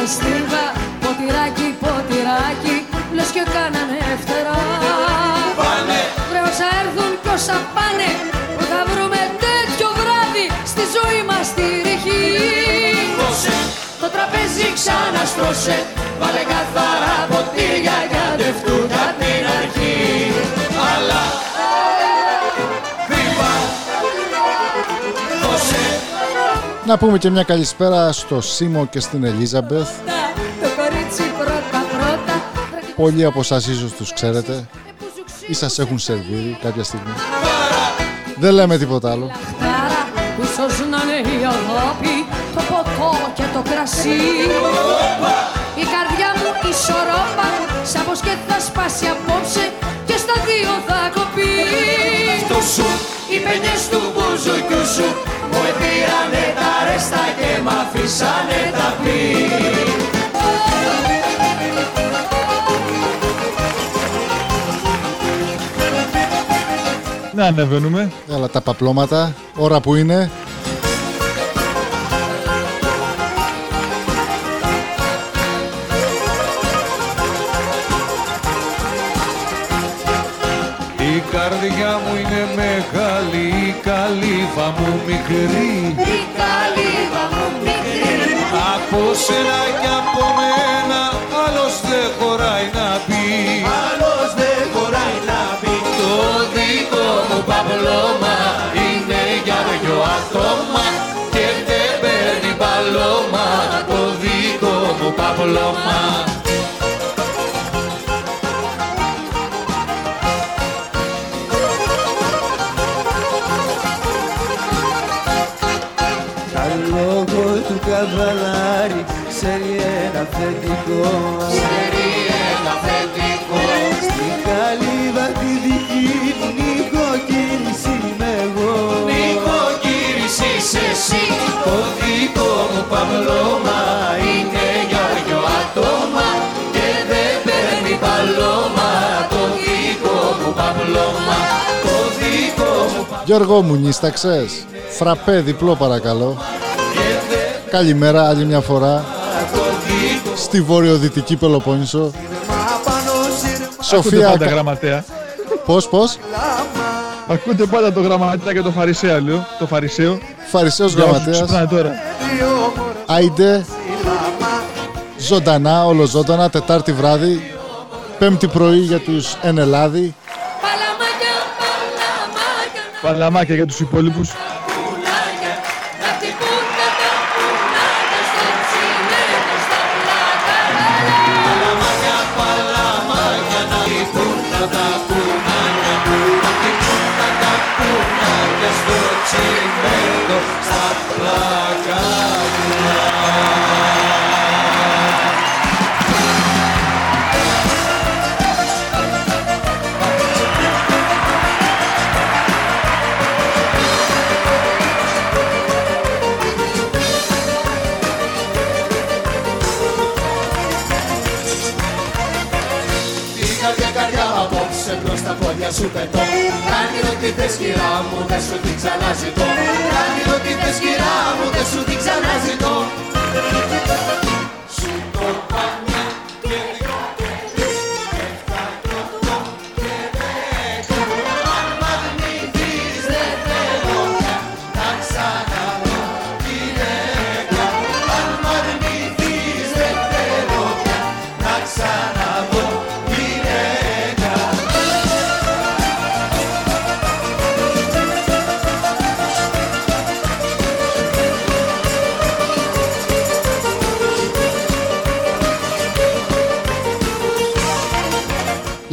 που ήταν στίβα Ποτηράκι, ποτηράκι Λες και κάνανε φτερά. Πάνε. Βρε όσα έρθουν κι όσα πάνε Που θα βρούμε τέτοιο βράδυ Στη ζωή μας τη ρηχή. Δώσε Το τραπέζι ξαναστρώσε Βάλε καθαρά Να πούμε και μια καλησπέρα στο Σίμο και στην Ελίζαμπεθ. Το κορίτσι πρώτα πρώτα Πολλοί από εσάς ίσως τους ξέρετε ή σας έχουν σερβίρει κάποια στιγμή. Δεν λέμε τίποτα άλλο. Λαχτάρα που ίσως να είναι η αγάπη Το ποτό και το κρασί Η καρδιά μου ισορρόπα Σαν πως και θα σπάσει απόψε Και στα δύο θα κοπεί Το σου Οι παινιές του μπουζουκιού σου Μου επήρανε τα ρέστα και μ' αφήσανε τα πλή Να ανεβαίνουμε. Έλα τα παπλώματα, ώρα που είναι. Η καρδιά μου είναι μεγάλη, η καλύβα μου μικρή Η καλύβα μου μικρή Από σένα και από μένα άλλος δεν χωράει να πει. Άλλος δεν χωράει να πει. Το δικό μου παπλώμα είναι για δυο άτομα Και δεν παίρνει παλώμα. Το δικό μου παπλώμα ένα αφεντικό Ξέρει ένα αφεντικό Στη καλύβα τη δική μου νοικοκύρης είμαι εγώ Νοικοκύρης είσαι εσύ έτσι Το δικό μου παπλώμα είναι για δυο άτομα και δεν παίρνει παλώμα το δικό μου παπλώμα το δικό μου Γιώργο μου νίσταξες. Φραπέ διπλό παρακαλώ. Καλημέρα άλλη μια φορά. Στη βορειοδυτική Πελοπόννησο. Ακούτε Σοφία, πάντα κα- γραμματέα. πώς, πώς; Ακούτε πάντα το γραμματέα και το φαρισαίο, λέω. Το φαρισαίο. Φαρισαίος Για όσους γραμματέας. ξυπνάνε τώρα. Άιντε. Ζωντανά, ολοζώντανα, Τετάρτη βράδυ. Πέμπτη πρωί για τους εν Ελλάδη. Παλαμάκια, παλαμάκια, να Παλαμάκια για τους υπόλοιπους.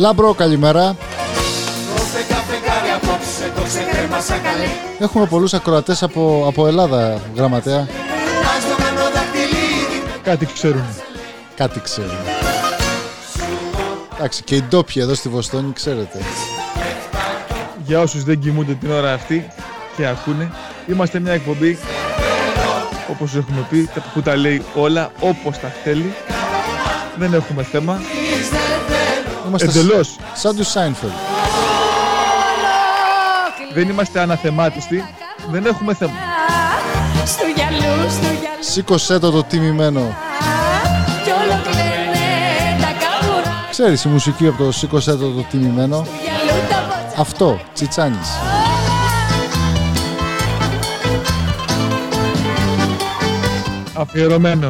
Λάμπρο, καλημέρα. Το φεγγά φεγγάρι απόψε το ξεκρέμασα καλέ Έχουμε πολλούς ακροατές από, από Ελλάδα, γραμματέα. Να στο κάνω δαχτυλίδι Κάτι ξέρουν. Κάτι ξέρουν. Εντάξει, και οι ντόπιοι εδώ στη Βοστόνη, ξέρετε. Για όσους δεν κοιμούνται την ώρα αυτή και ακούνε, είμαστε μια εκπομπή, όπως έχουμε πει, που τα λέει όλα όπως τα θέλει. Δεν έχουμε θέμα. Είμαστε Εντελώς. σαν τους Σάινφελ. Δεν είμαστε αναθεμάτιστοι. Δεν έχουμε θέμα. Στου γυαλού, στου γυαλού Σήκωσέ το το τιμημένο. κι όλο κλαίνε τα καβουρά Ξέρεις η μουσική από το σήκωσέ το το τιμημένο. Γυαλού τα ποτσα Αυτό, Τσιτσάνης. Αφιερωμένο.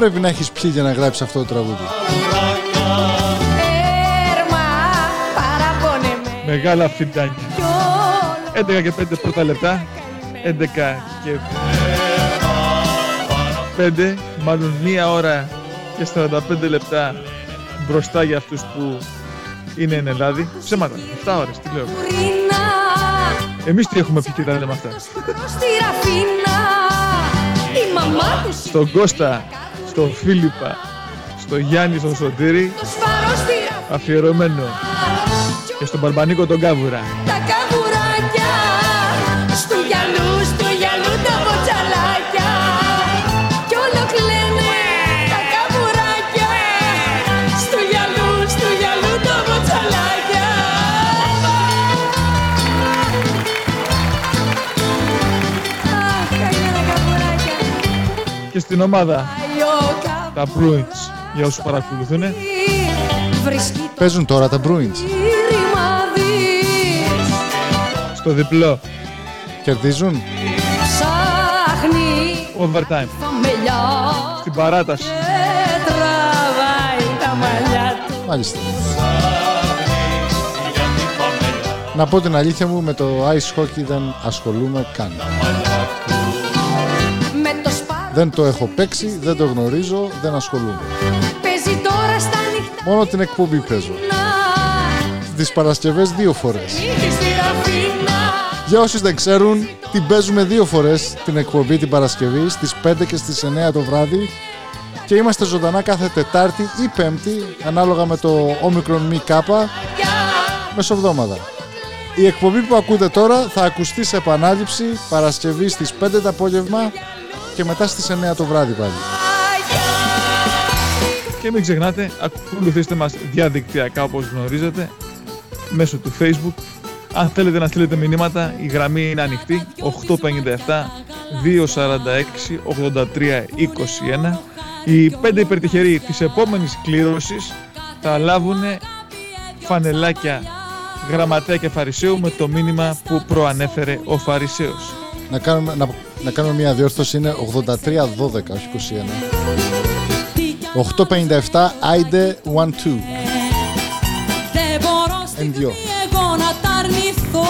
Πρέπει να έχεις πιει για να γράψεις αυτό το τραγούδι. Έρμα παραπονεμένο Μεγάλα φιντάνια. κι όλο 11 και 5 πρώτα λεπτά. 11 και 5, μάλλον μία ώρα και 45 λεπτά μπροστά για αυτούς που είναι εν Ελλάδη. Ψέματα, 7 ώρες, τι λέω. πουρίνα Εμείς τι έχουμε πει και τα λέμε αυτά. Προς τη Ραφίνα Η μαμά του Στον Κώστα, στον Φίλιππα, στο Γιάννη, στον Σωτήρη, το σφαρό στη Ραφίνα αφιερωμένο. Και στον Μπαρμπανίκο τον Κάβουρα. Τα καβουράκια Στου γυαλού, στου γυαλού τα βοτσαλάκια Κι όλο κλαίνε τα καβουράκια Στου γυαλού, στου γυαλού τα βοτσαλάκια Αχ, καλιά τα καβουράκια Και στην ομάδα Παλιό τα Bruins, για όσους παρακολουθούν. Βρίσκει το Παίζουν τώρα τα Bruins. ρημάδι Στο διπλό, Κερδίζουν. Ψάχνει overtime, φαμελιά στην παράταση. και τραβάει τα μαλλιά του Μάλιστα. Να πω την αλήθεια μου, με το ice hockey δεν ασχολούμαι καν. Με το σπάρο Δεν το έχω παίξει, δεν το γνωρίζω, δεν ασχολούμαι. παίζει τώρα στα νυχτά Μόνο την εκπομπή παίζω. Τις Παρασκευές δύο φορές. Είχε στη Ραφίνα Για όσους δεν ξέρουν, την παίζουμε δύο φορές την εκπομπή την Παρασκευή, στις 5 και στις 9 το βράδυ και είμαστε ζωντανά κάθε Τετάρτη ή Πέμπτη ανάλογα με το Omicron μη κάπα μεσοβδόμαδα. Η εκπομπή που ακούτε τώρα θα ακουστεί σε επανάληψη Παρασκευή στις 5 το απόγευμα και μετά στις 9 το βράδυ πάλι. Και μην ξεχνάτε, ακολουθήστε μας διαδικτυακά όπως γνωρίζετε μέσω του facebook. Αν θέλετε να στείλετε μηνύματα, η γραμμή είναι ανοιχτή 857 246 83 21. Οι πέντε υπερτυχεροί της επόμενης κλήρωσης θα λάβουν φανελάκια γραμματέα και φαρισαίου με το μήνυμα που προανέφερε ο φαρισαίος. Να κάνουμε, να, να κάνουμε μια διόρθωση είναι 83-12, όχι 21. 857 Άιντε 1-2. Δεν μπορώ Εν στην δυο. τύχη εγώ να τα αρνηθώ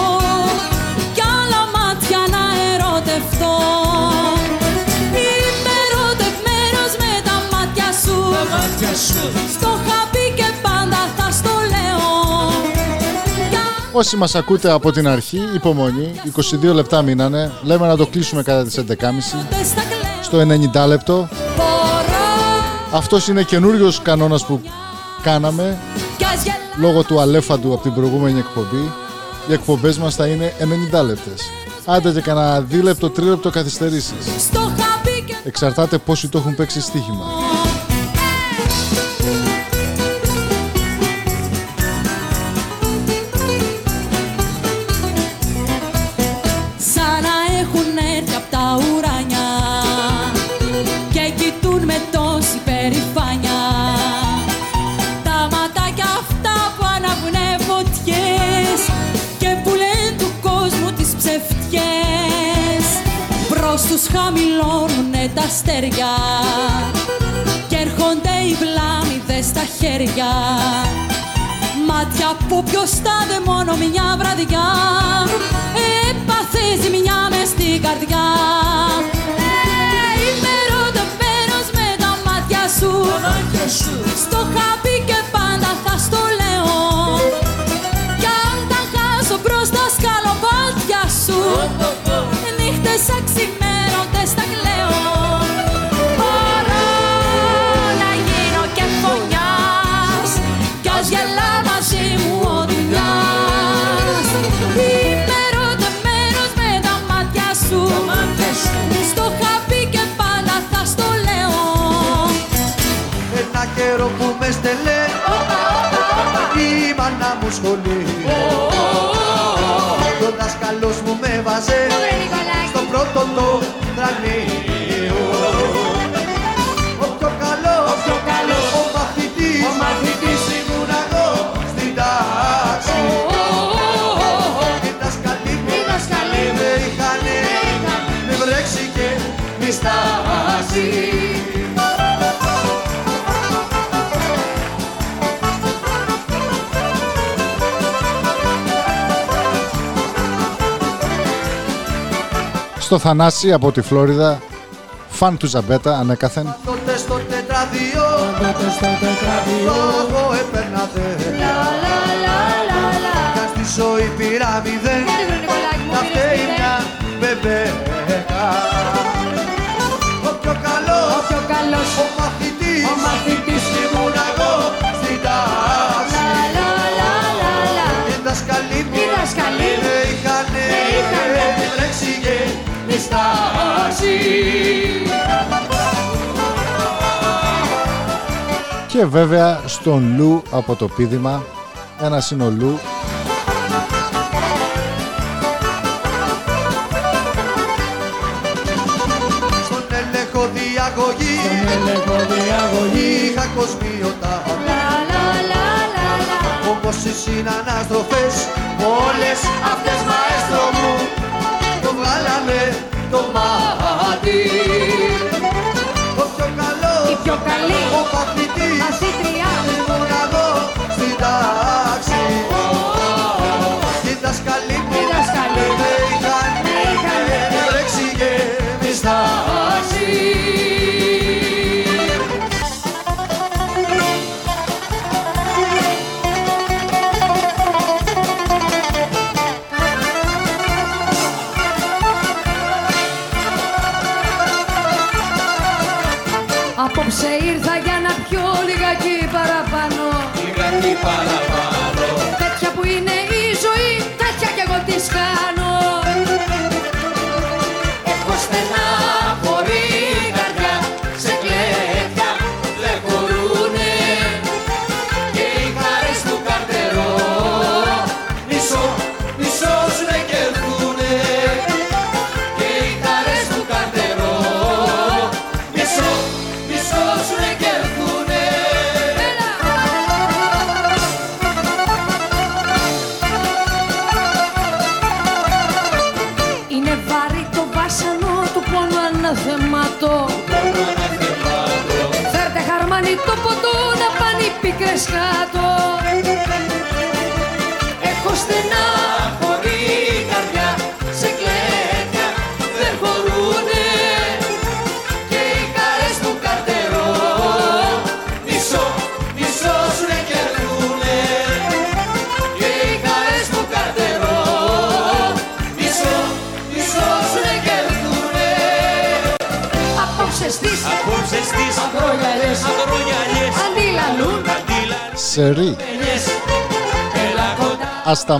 Κι άλλα μάτια να ερωτευτώ Είμαι ερωτευμένος με τα μάτια σου Στο είχα πει Όσοι μας ακούτε από την αρχή, υπομονή, 22 λεπτά μείνανε. Λέμε να το κλείσουμε κατά τις 11.30 δεν στα κλαίω στο 90 λεπτό. Μπορώ Αυτός είναι καινούριος κανόνας που κάναμε κι ας γελάω λόγω του αλέφαντου από την προηγούμενη εκπομπή. Οι εκπομπές μας θα είναι 90 λεπτές. Άντε και κανένα δίλεπτο, τρίλεπτο καθυστερήσεις. Στο είχα πει και Εξαρτάται πόσοι το έχουν παίξει στοίχημα. Αστέρια Και έρχονται οι βλάμιδες στα χέρια. Μάτια που ποιος τάδε μόνο μια βραδιά. Έπαθε ζημιά μες στην καρδιά. Ε, Είμαι ερωτευμένος με τα μάτια σου. Στο χάπι και πάντα θα στο λέω. Κι αν τα χάσω μπροστά σκαλοπάτια σου. Νύχτες αξιμέρωτες τα κλαίω με στελέ. Η μάνα μου σχολείο Το δάσκαλος μου με βάζε. Στο πρώτο το δρανείο. Ο πιο καλός, ο μαθητής, ο μαθητής. ήμουν εγώ στην τάξη. Και τα σκαλί μου με είχανε. με βρέξει και μη στάσει Στο Θανάση από τη Φλόριδα, φαν του Ζαμπέτα ανέκαθεν. Τότε στο τετράδιο Εγώ έπαιρνα δε Καν στη ζωή πυραμίδε Να φταίει μια μπεμπέκα. Ο πιο καλός. Ο μαθητής μη στάσει Και βέβαια στον Λου από το πίδημα. Ένας είναι ο Λου. Στον έλεγχο διαγωγή Είχα κοσμιωτά Όπως οι συναναστροφές Όλες αυτές καλή. Ο μαθητής μαθήτρια Ήμουν εγώ στην τάξη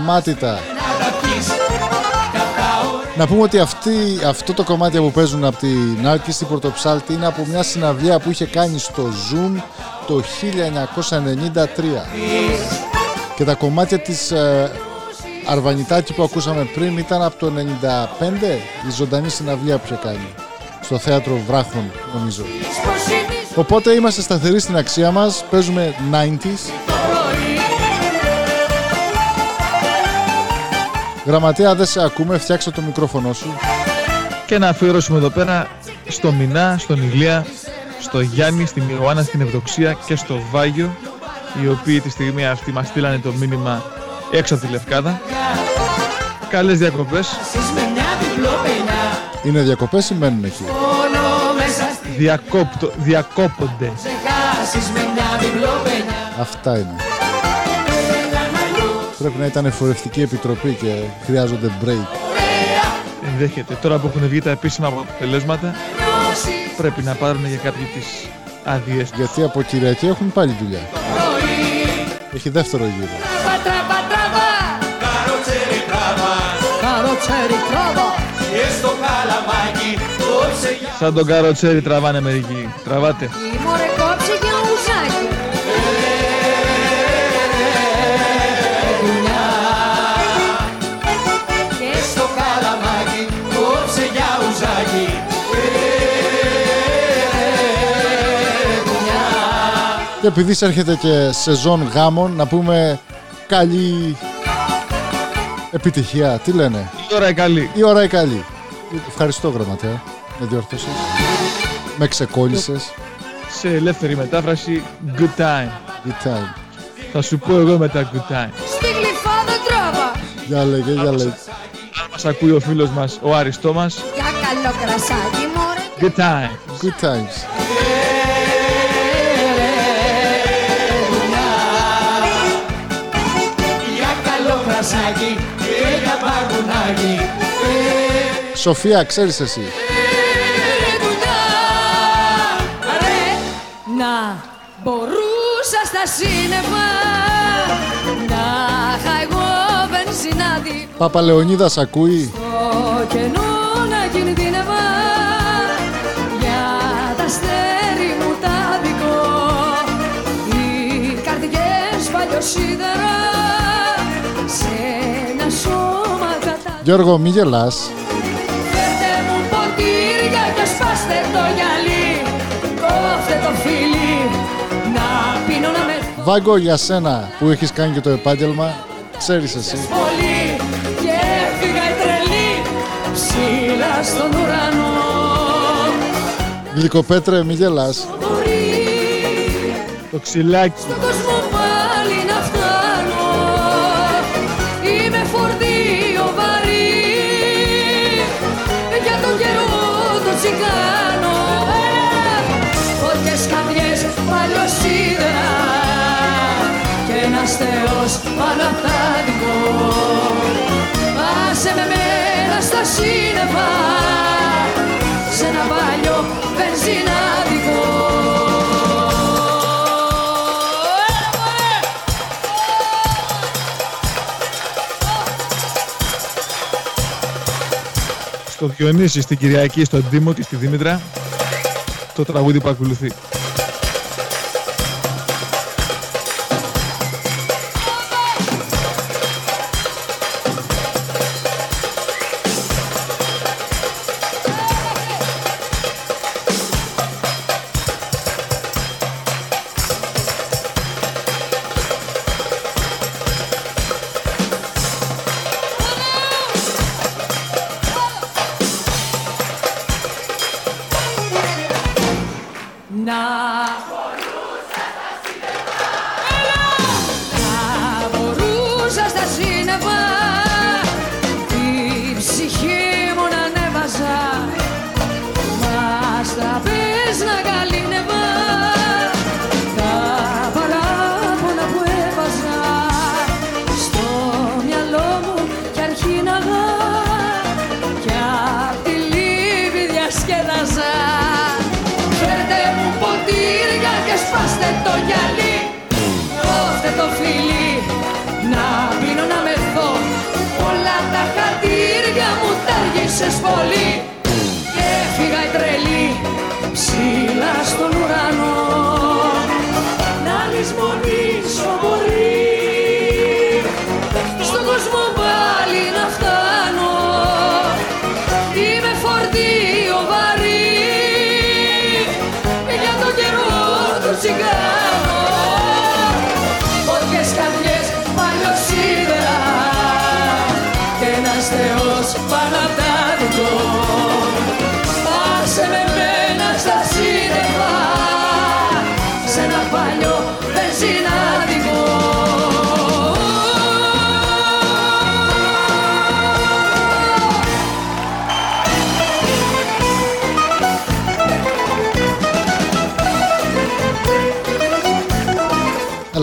ασταμάτητα. να τα πεις Να πούμε ότι αυτή, αυτό το κομμάτι που παίζουν από την Άρκη στην Πορτοψάλτη είναι από μια συναυλία που είχε κάνει στο Zoom το 1993. Και τα κομμάτια της ε, Αρβανιτάκη που ακούσαμε πριν ήταν από το 95 η ζωντανή συναυλία που είχε κάνει στο θέατρο Βράχων νομίζω. Οπότε είμαστε σταθεροί στην αξία μας, παίζουμε 90s. Γραμματέα δεν σε ακούμε, φτιάξε το μικρόφωνο σου. Και να αφιερώσουμε εδώ πέρα στο Μινά, στον Ηλία, στο Γιάννη, στην Ιωάννα, στην Ευδοξία και στο Βάγιο, οι οποίοι τη στιγμή αυτή μας στείλανε το μήνυμα έξω από τη Λευκάδα. Καλές διακοπές. Είναι διακοπές ή μένουν εκεί; Διακόπτω, διακόπονται. Αυτά είναι. Πρέπει να ήταν εφορευτική επιτροπή και χρειάζονται break. Ενδέχεται. Τώρα που έχουν βγει τα επίσημα αποτελέσματα, πρέπει να πάρουν για κάποιοι τις άδειες τους. Γιατί από Κυριακή έχουν πάλι δουλειά. Έχει δεύτερο γύρο. Πατράβα, τράβα Καροτσέρι τράβα Καροτσέρι τράβα Και στο καλαμάκι Κόψε για Σαν τον καροτσέρι τραβάνε μερικοί. Τραβάτε. Και επειδή έρχεται και σεζόν γάμων, να πούμε καλή επιτυχία. Τι λένε, Η ώρα η καλή. η ώρα η καλή. Ευχαριστώ γραμματέα, με διόρθωσες. Με ξεκόλλησες. Σε ελεύθερη μετάφραση, good time. Good time. Θα σου πω εγώ μετά good time. Στη γλυφάδα τράβα Για λέγε, για λέγε. Αν μας ακούει ο φίλος μας, ο Άρης Τόμας, Για καλό κρασάκι μωρέ good time. Good times. Σοφία, ξέρεις εσύ. Ρε, να μπορούσα στα σύννεφα Να είχα εγώ βενζινάδι Παπαλεωνίδας ακούει. Το κενό να κινδύνευα Για τα αστέρι μου τα δικό Οι καρδιές παλιοσίδερα Σε ένα σώμα κατά Γιώργο, μη γελάς. Το γυαλί Κόφτε το φίλι Να πίνω να με Βάγκο για σένα που έχεις κάνει και το επάγγελμα, ξέρεις εσύ. πολύ Και έφυγα η τρελή Ψηλά στον ουρανό Γλυκοπέτρε, μη γελάς. Μπορεί Το ξυλάκι. άλλα Άσε με μένα στα σύννεφα σε ένα παλιό βενζινάδικο Στο Διονύσης, στην Κυριακή, στον Δήμο και στη Δήμητρα το τραγούδι που ακολουθεί. Τα άργησες πολύ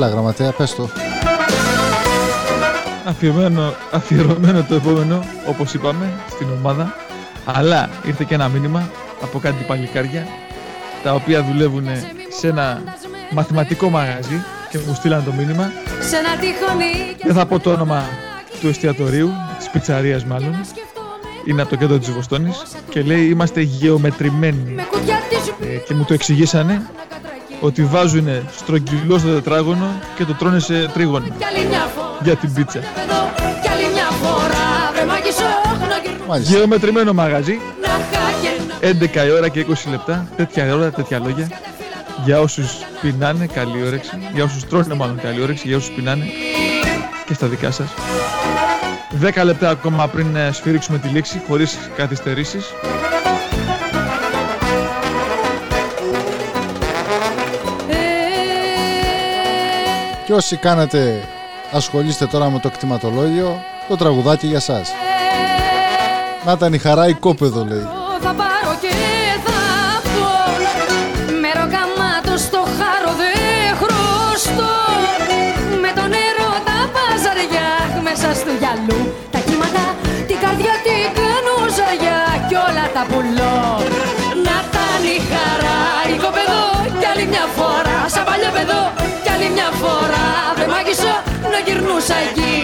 Έλα γραμματέα, πες το. Αφιερωμένο, αφιερωμένο το επόμενο, όπως είπαμε, στην ομάδα. Αλλά ήρθε και ένα μήνυμα από κάτι παλικάρια, τα οποία δουλεύουν σε ένα μαθηματικό μαγαζί και μου στείλαν το μήνυμα. Σε ένα τυχονί Δεν θα πω το όνομα του εστιατορίου, της πιτσαρίας μάλλον. Είναι από το κέντρο της Βοστόνης και λέει είμαστε γεωμετρημένοι. με κουτιά της Ε, και μου το εξηγήσανε ότι βάζουν στρογγυλό στο τετράγωνο και το τρώνε σε τρίγωνο κι άλλη μια φορά για την πίτσα. εδώ κι άλλη μια φορά βρε μάγισσο να γυρνώ Μάλιστα. Γεωμετρημένο μαγαζί, να χάγε να 11 η ώρα και 20 λεπτά, τέτοια ώρα, τέτοια λόγια. Για όσους πεινάνε, καλή όρεξη. Για όσους τρώνε μάλλον καλή όρεξη, για όσους πεινάνε και στα δικά σας. 10 λεπτά ακόμα πριν ε, σφυρίξουμε τη λήξη, χωρίς καθυστερήσεις. Και όσοι κάνετε, ασχολείστε τώρα με το κτηματολόγιο, το τραγουδάκι για σας. Να ήταν η χαρά οικόπεδο λέει. θα πάρω και θα πω Με ροκαμάτο στο χάρο δεν χρωστώ. Με το νερό τα παζαριά μέσα στο γυαλού. Τα κύματα την καρδιά την κάνω ζαριά Κι όλα τα πουλώ. Να ήταν η χαρά οικοπεδό Κι άλλη μια φορά. Σαν παλιό παιδό Κι άλλη μια φορά. Βρε μάγισσο να γυρνούσα εκεί.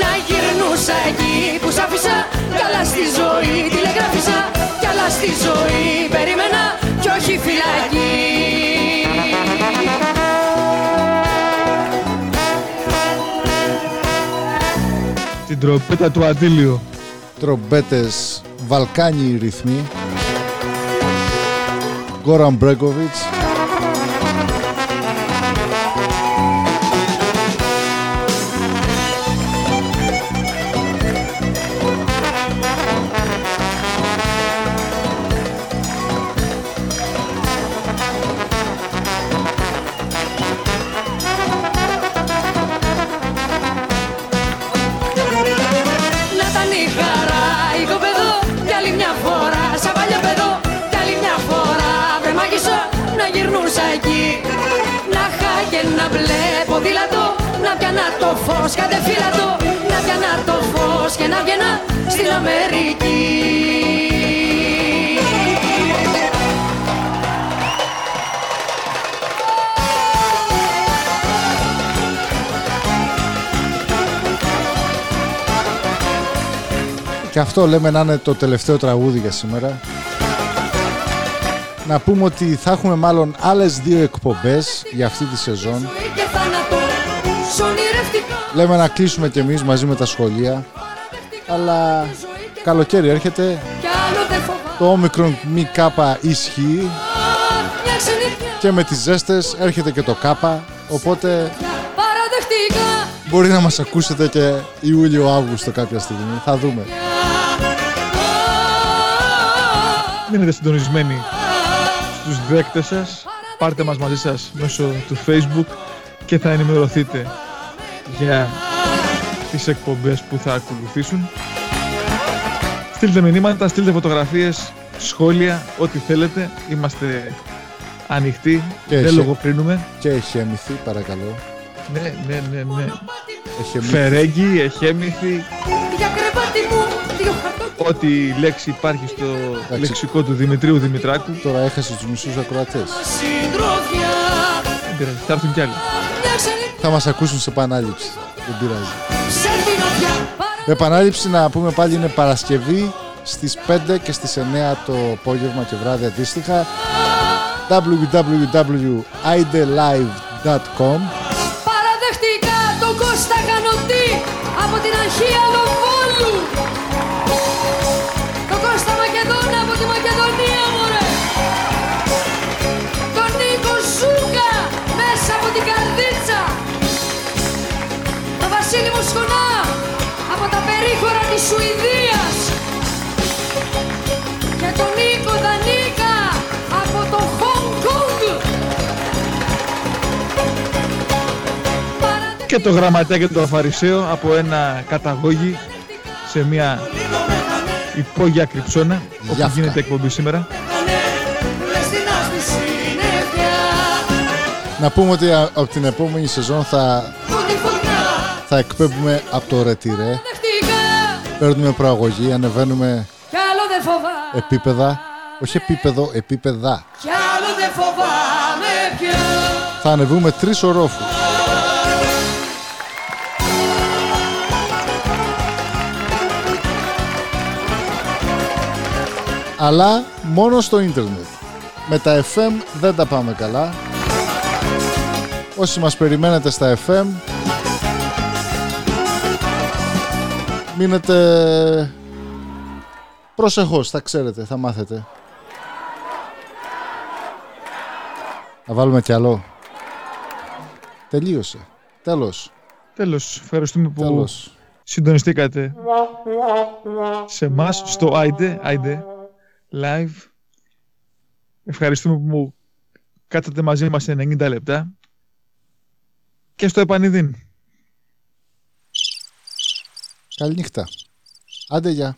Να γυρνούσα εκεί. Που σ' άφησα Κι άλλα στη ζωή. Τηλεγράφησα Κι άλλα στη ζωή. Περίμενα Κι όχι φυλακή. Την τροπέτα του Αντίλιο. Τρομπέτες, Βαλκάνιοι ρυθμοί. Γκόραν Μπρέκοβιτς. Αμερική Και αυτό λέμε να είναι το τελευταίο τραγούδι για σήμερα. Να πούμε ότι θα έχουμε μάλλον άλλες δύο εκπομπές για αυτή τη σεζόν. Ζωή και θάνατο σ' ονειρευτικά Λέμε να κλείσουμε κι εμείς μαζί με τα σχολεία. Αλλά καλοκαίρι έρχεται, Κι άλλο δεν φοβάμαι το όμικρον μη κάπα ισχύει Μια ξενιτιά και με τις ζέστες έρχεται και το κάπα. Οπότε παραδεχτικά μπορεί να μας ακούσετε και Ιούλιο-Αύγουστο κάποια στιγμή. Θα δούμε. Μείνετε συντονισμένοι στους δέκτες σας. Πάρτε μας μαζί σας μέσω του Facebook και θα ενημερωθείτε για τις εκπομπές που θα ακολουθήσουν. Στείλτε μηνύματα, στείλτε φωτογραφίες, σχόλια, ό,τι θέλετε. Είμαστε ανοιχτοί, Και δεν εσύ. λογοκρίνουμε. Και εχέμηθη, παρακαλώ. Ναι, ναι, ναι, ναι. Εχέμηθη. Φερέγγι, εχέμηθη, Για κρεβάτι μου δύο χαρτόκια ό,τι λέξη υπάρχει στο Εντάξει. λεξικό του Δημητρίου Δημητράκου. Τώρα έχασε τους μισούς ακροατές. συντροφιά Δεν πειράζει, θα έρθουν κι άλλοι. Μια ξενιτιά Θα μας ακούσουν σε επανάληψη. Δεν πειράζει. Σε πινωτιά Επανάληψη να πούμε πάλι είναι Παρασκευή στις 5 και στις 9 το απόγευμα και βράδυ αντίστοιχα. Www.idelive.com Σουηδίας και τον Νίκο Δανίκα από το Χονγκ Κονγκ Και το γραμματέα και το φαρισαίο από ένα καταγόγι σε μια υπόγεια κρυψώνα όπου Γιάφκα. γίνεται εκπομπή σήμερα. Μες στην άσπρη συννεφιά Να πούμε ότι α- από την επόμενη σεζόν θα, που τη φωτιά θα εκπέμπουμε από το ρετυρέ δεχτήκα Παίρνουμε προαγωγή, ανεβαίνουμε κι άλλο δεν φοβάμαι. επίπεδα Όχι επίπεδο, επίπεδα. Κι άλλο δεν φοβάμαι πια. Θα ανεβούμε τρεις ορόφους. Αλλά μόνο στο ίντερνετ. Με τα FM δεν τα πάμε καλά. Όσοι μας περιμένετε στα FM Μείνετε προσεχώς, θα ξέρετε, θα μάθετε. Θα βάλουμε κι άλλο. Τελείωσε. Τέλος, Τέλος, ευχαριστούμε που τέλος. συντονιστήκατε. Σε εμάς στο Άιντε, Άιντε Live. Ευχαριστούμε που μου κάτσατε μαζί μας σε 90 λεπτά. Και στο επανειδήν. Καληνύχτα. Άντε γεια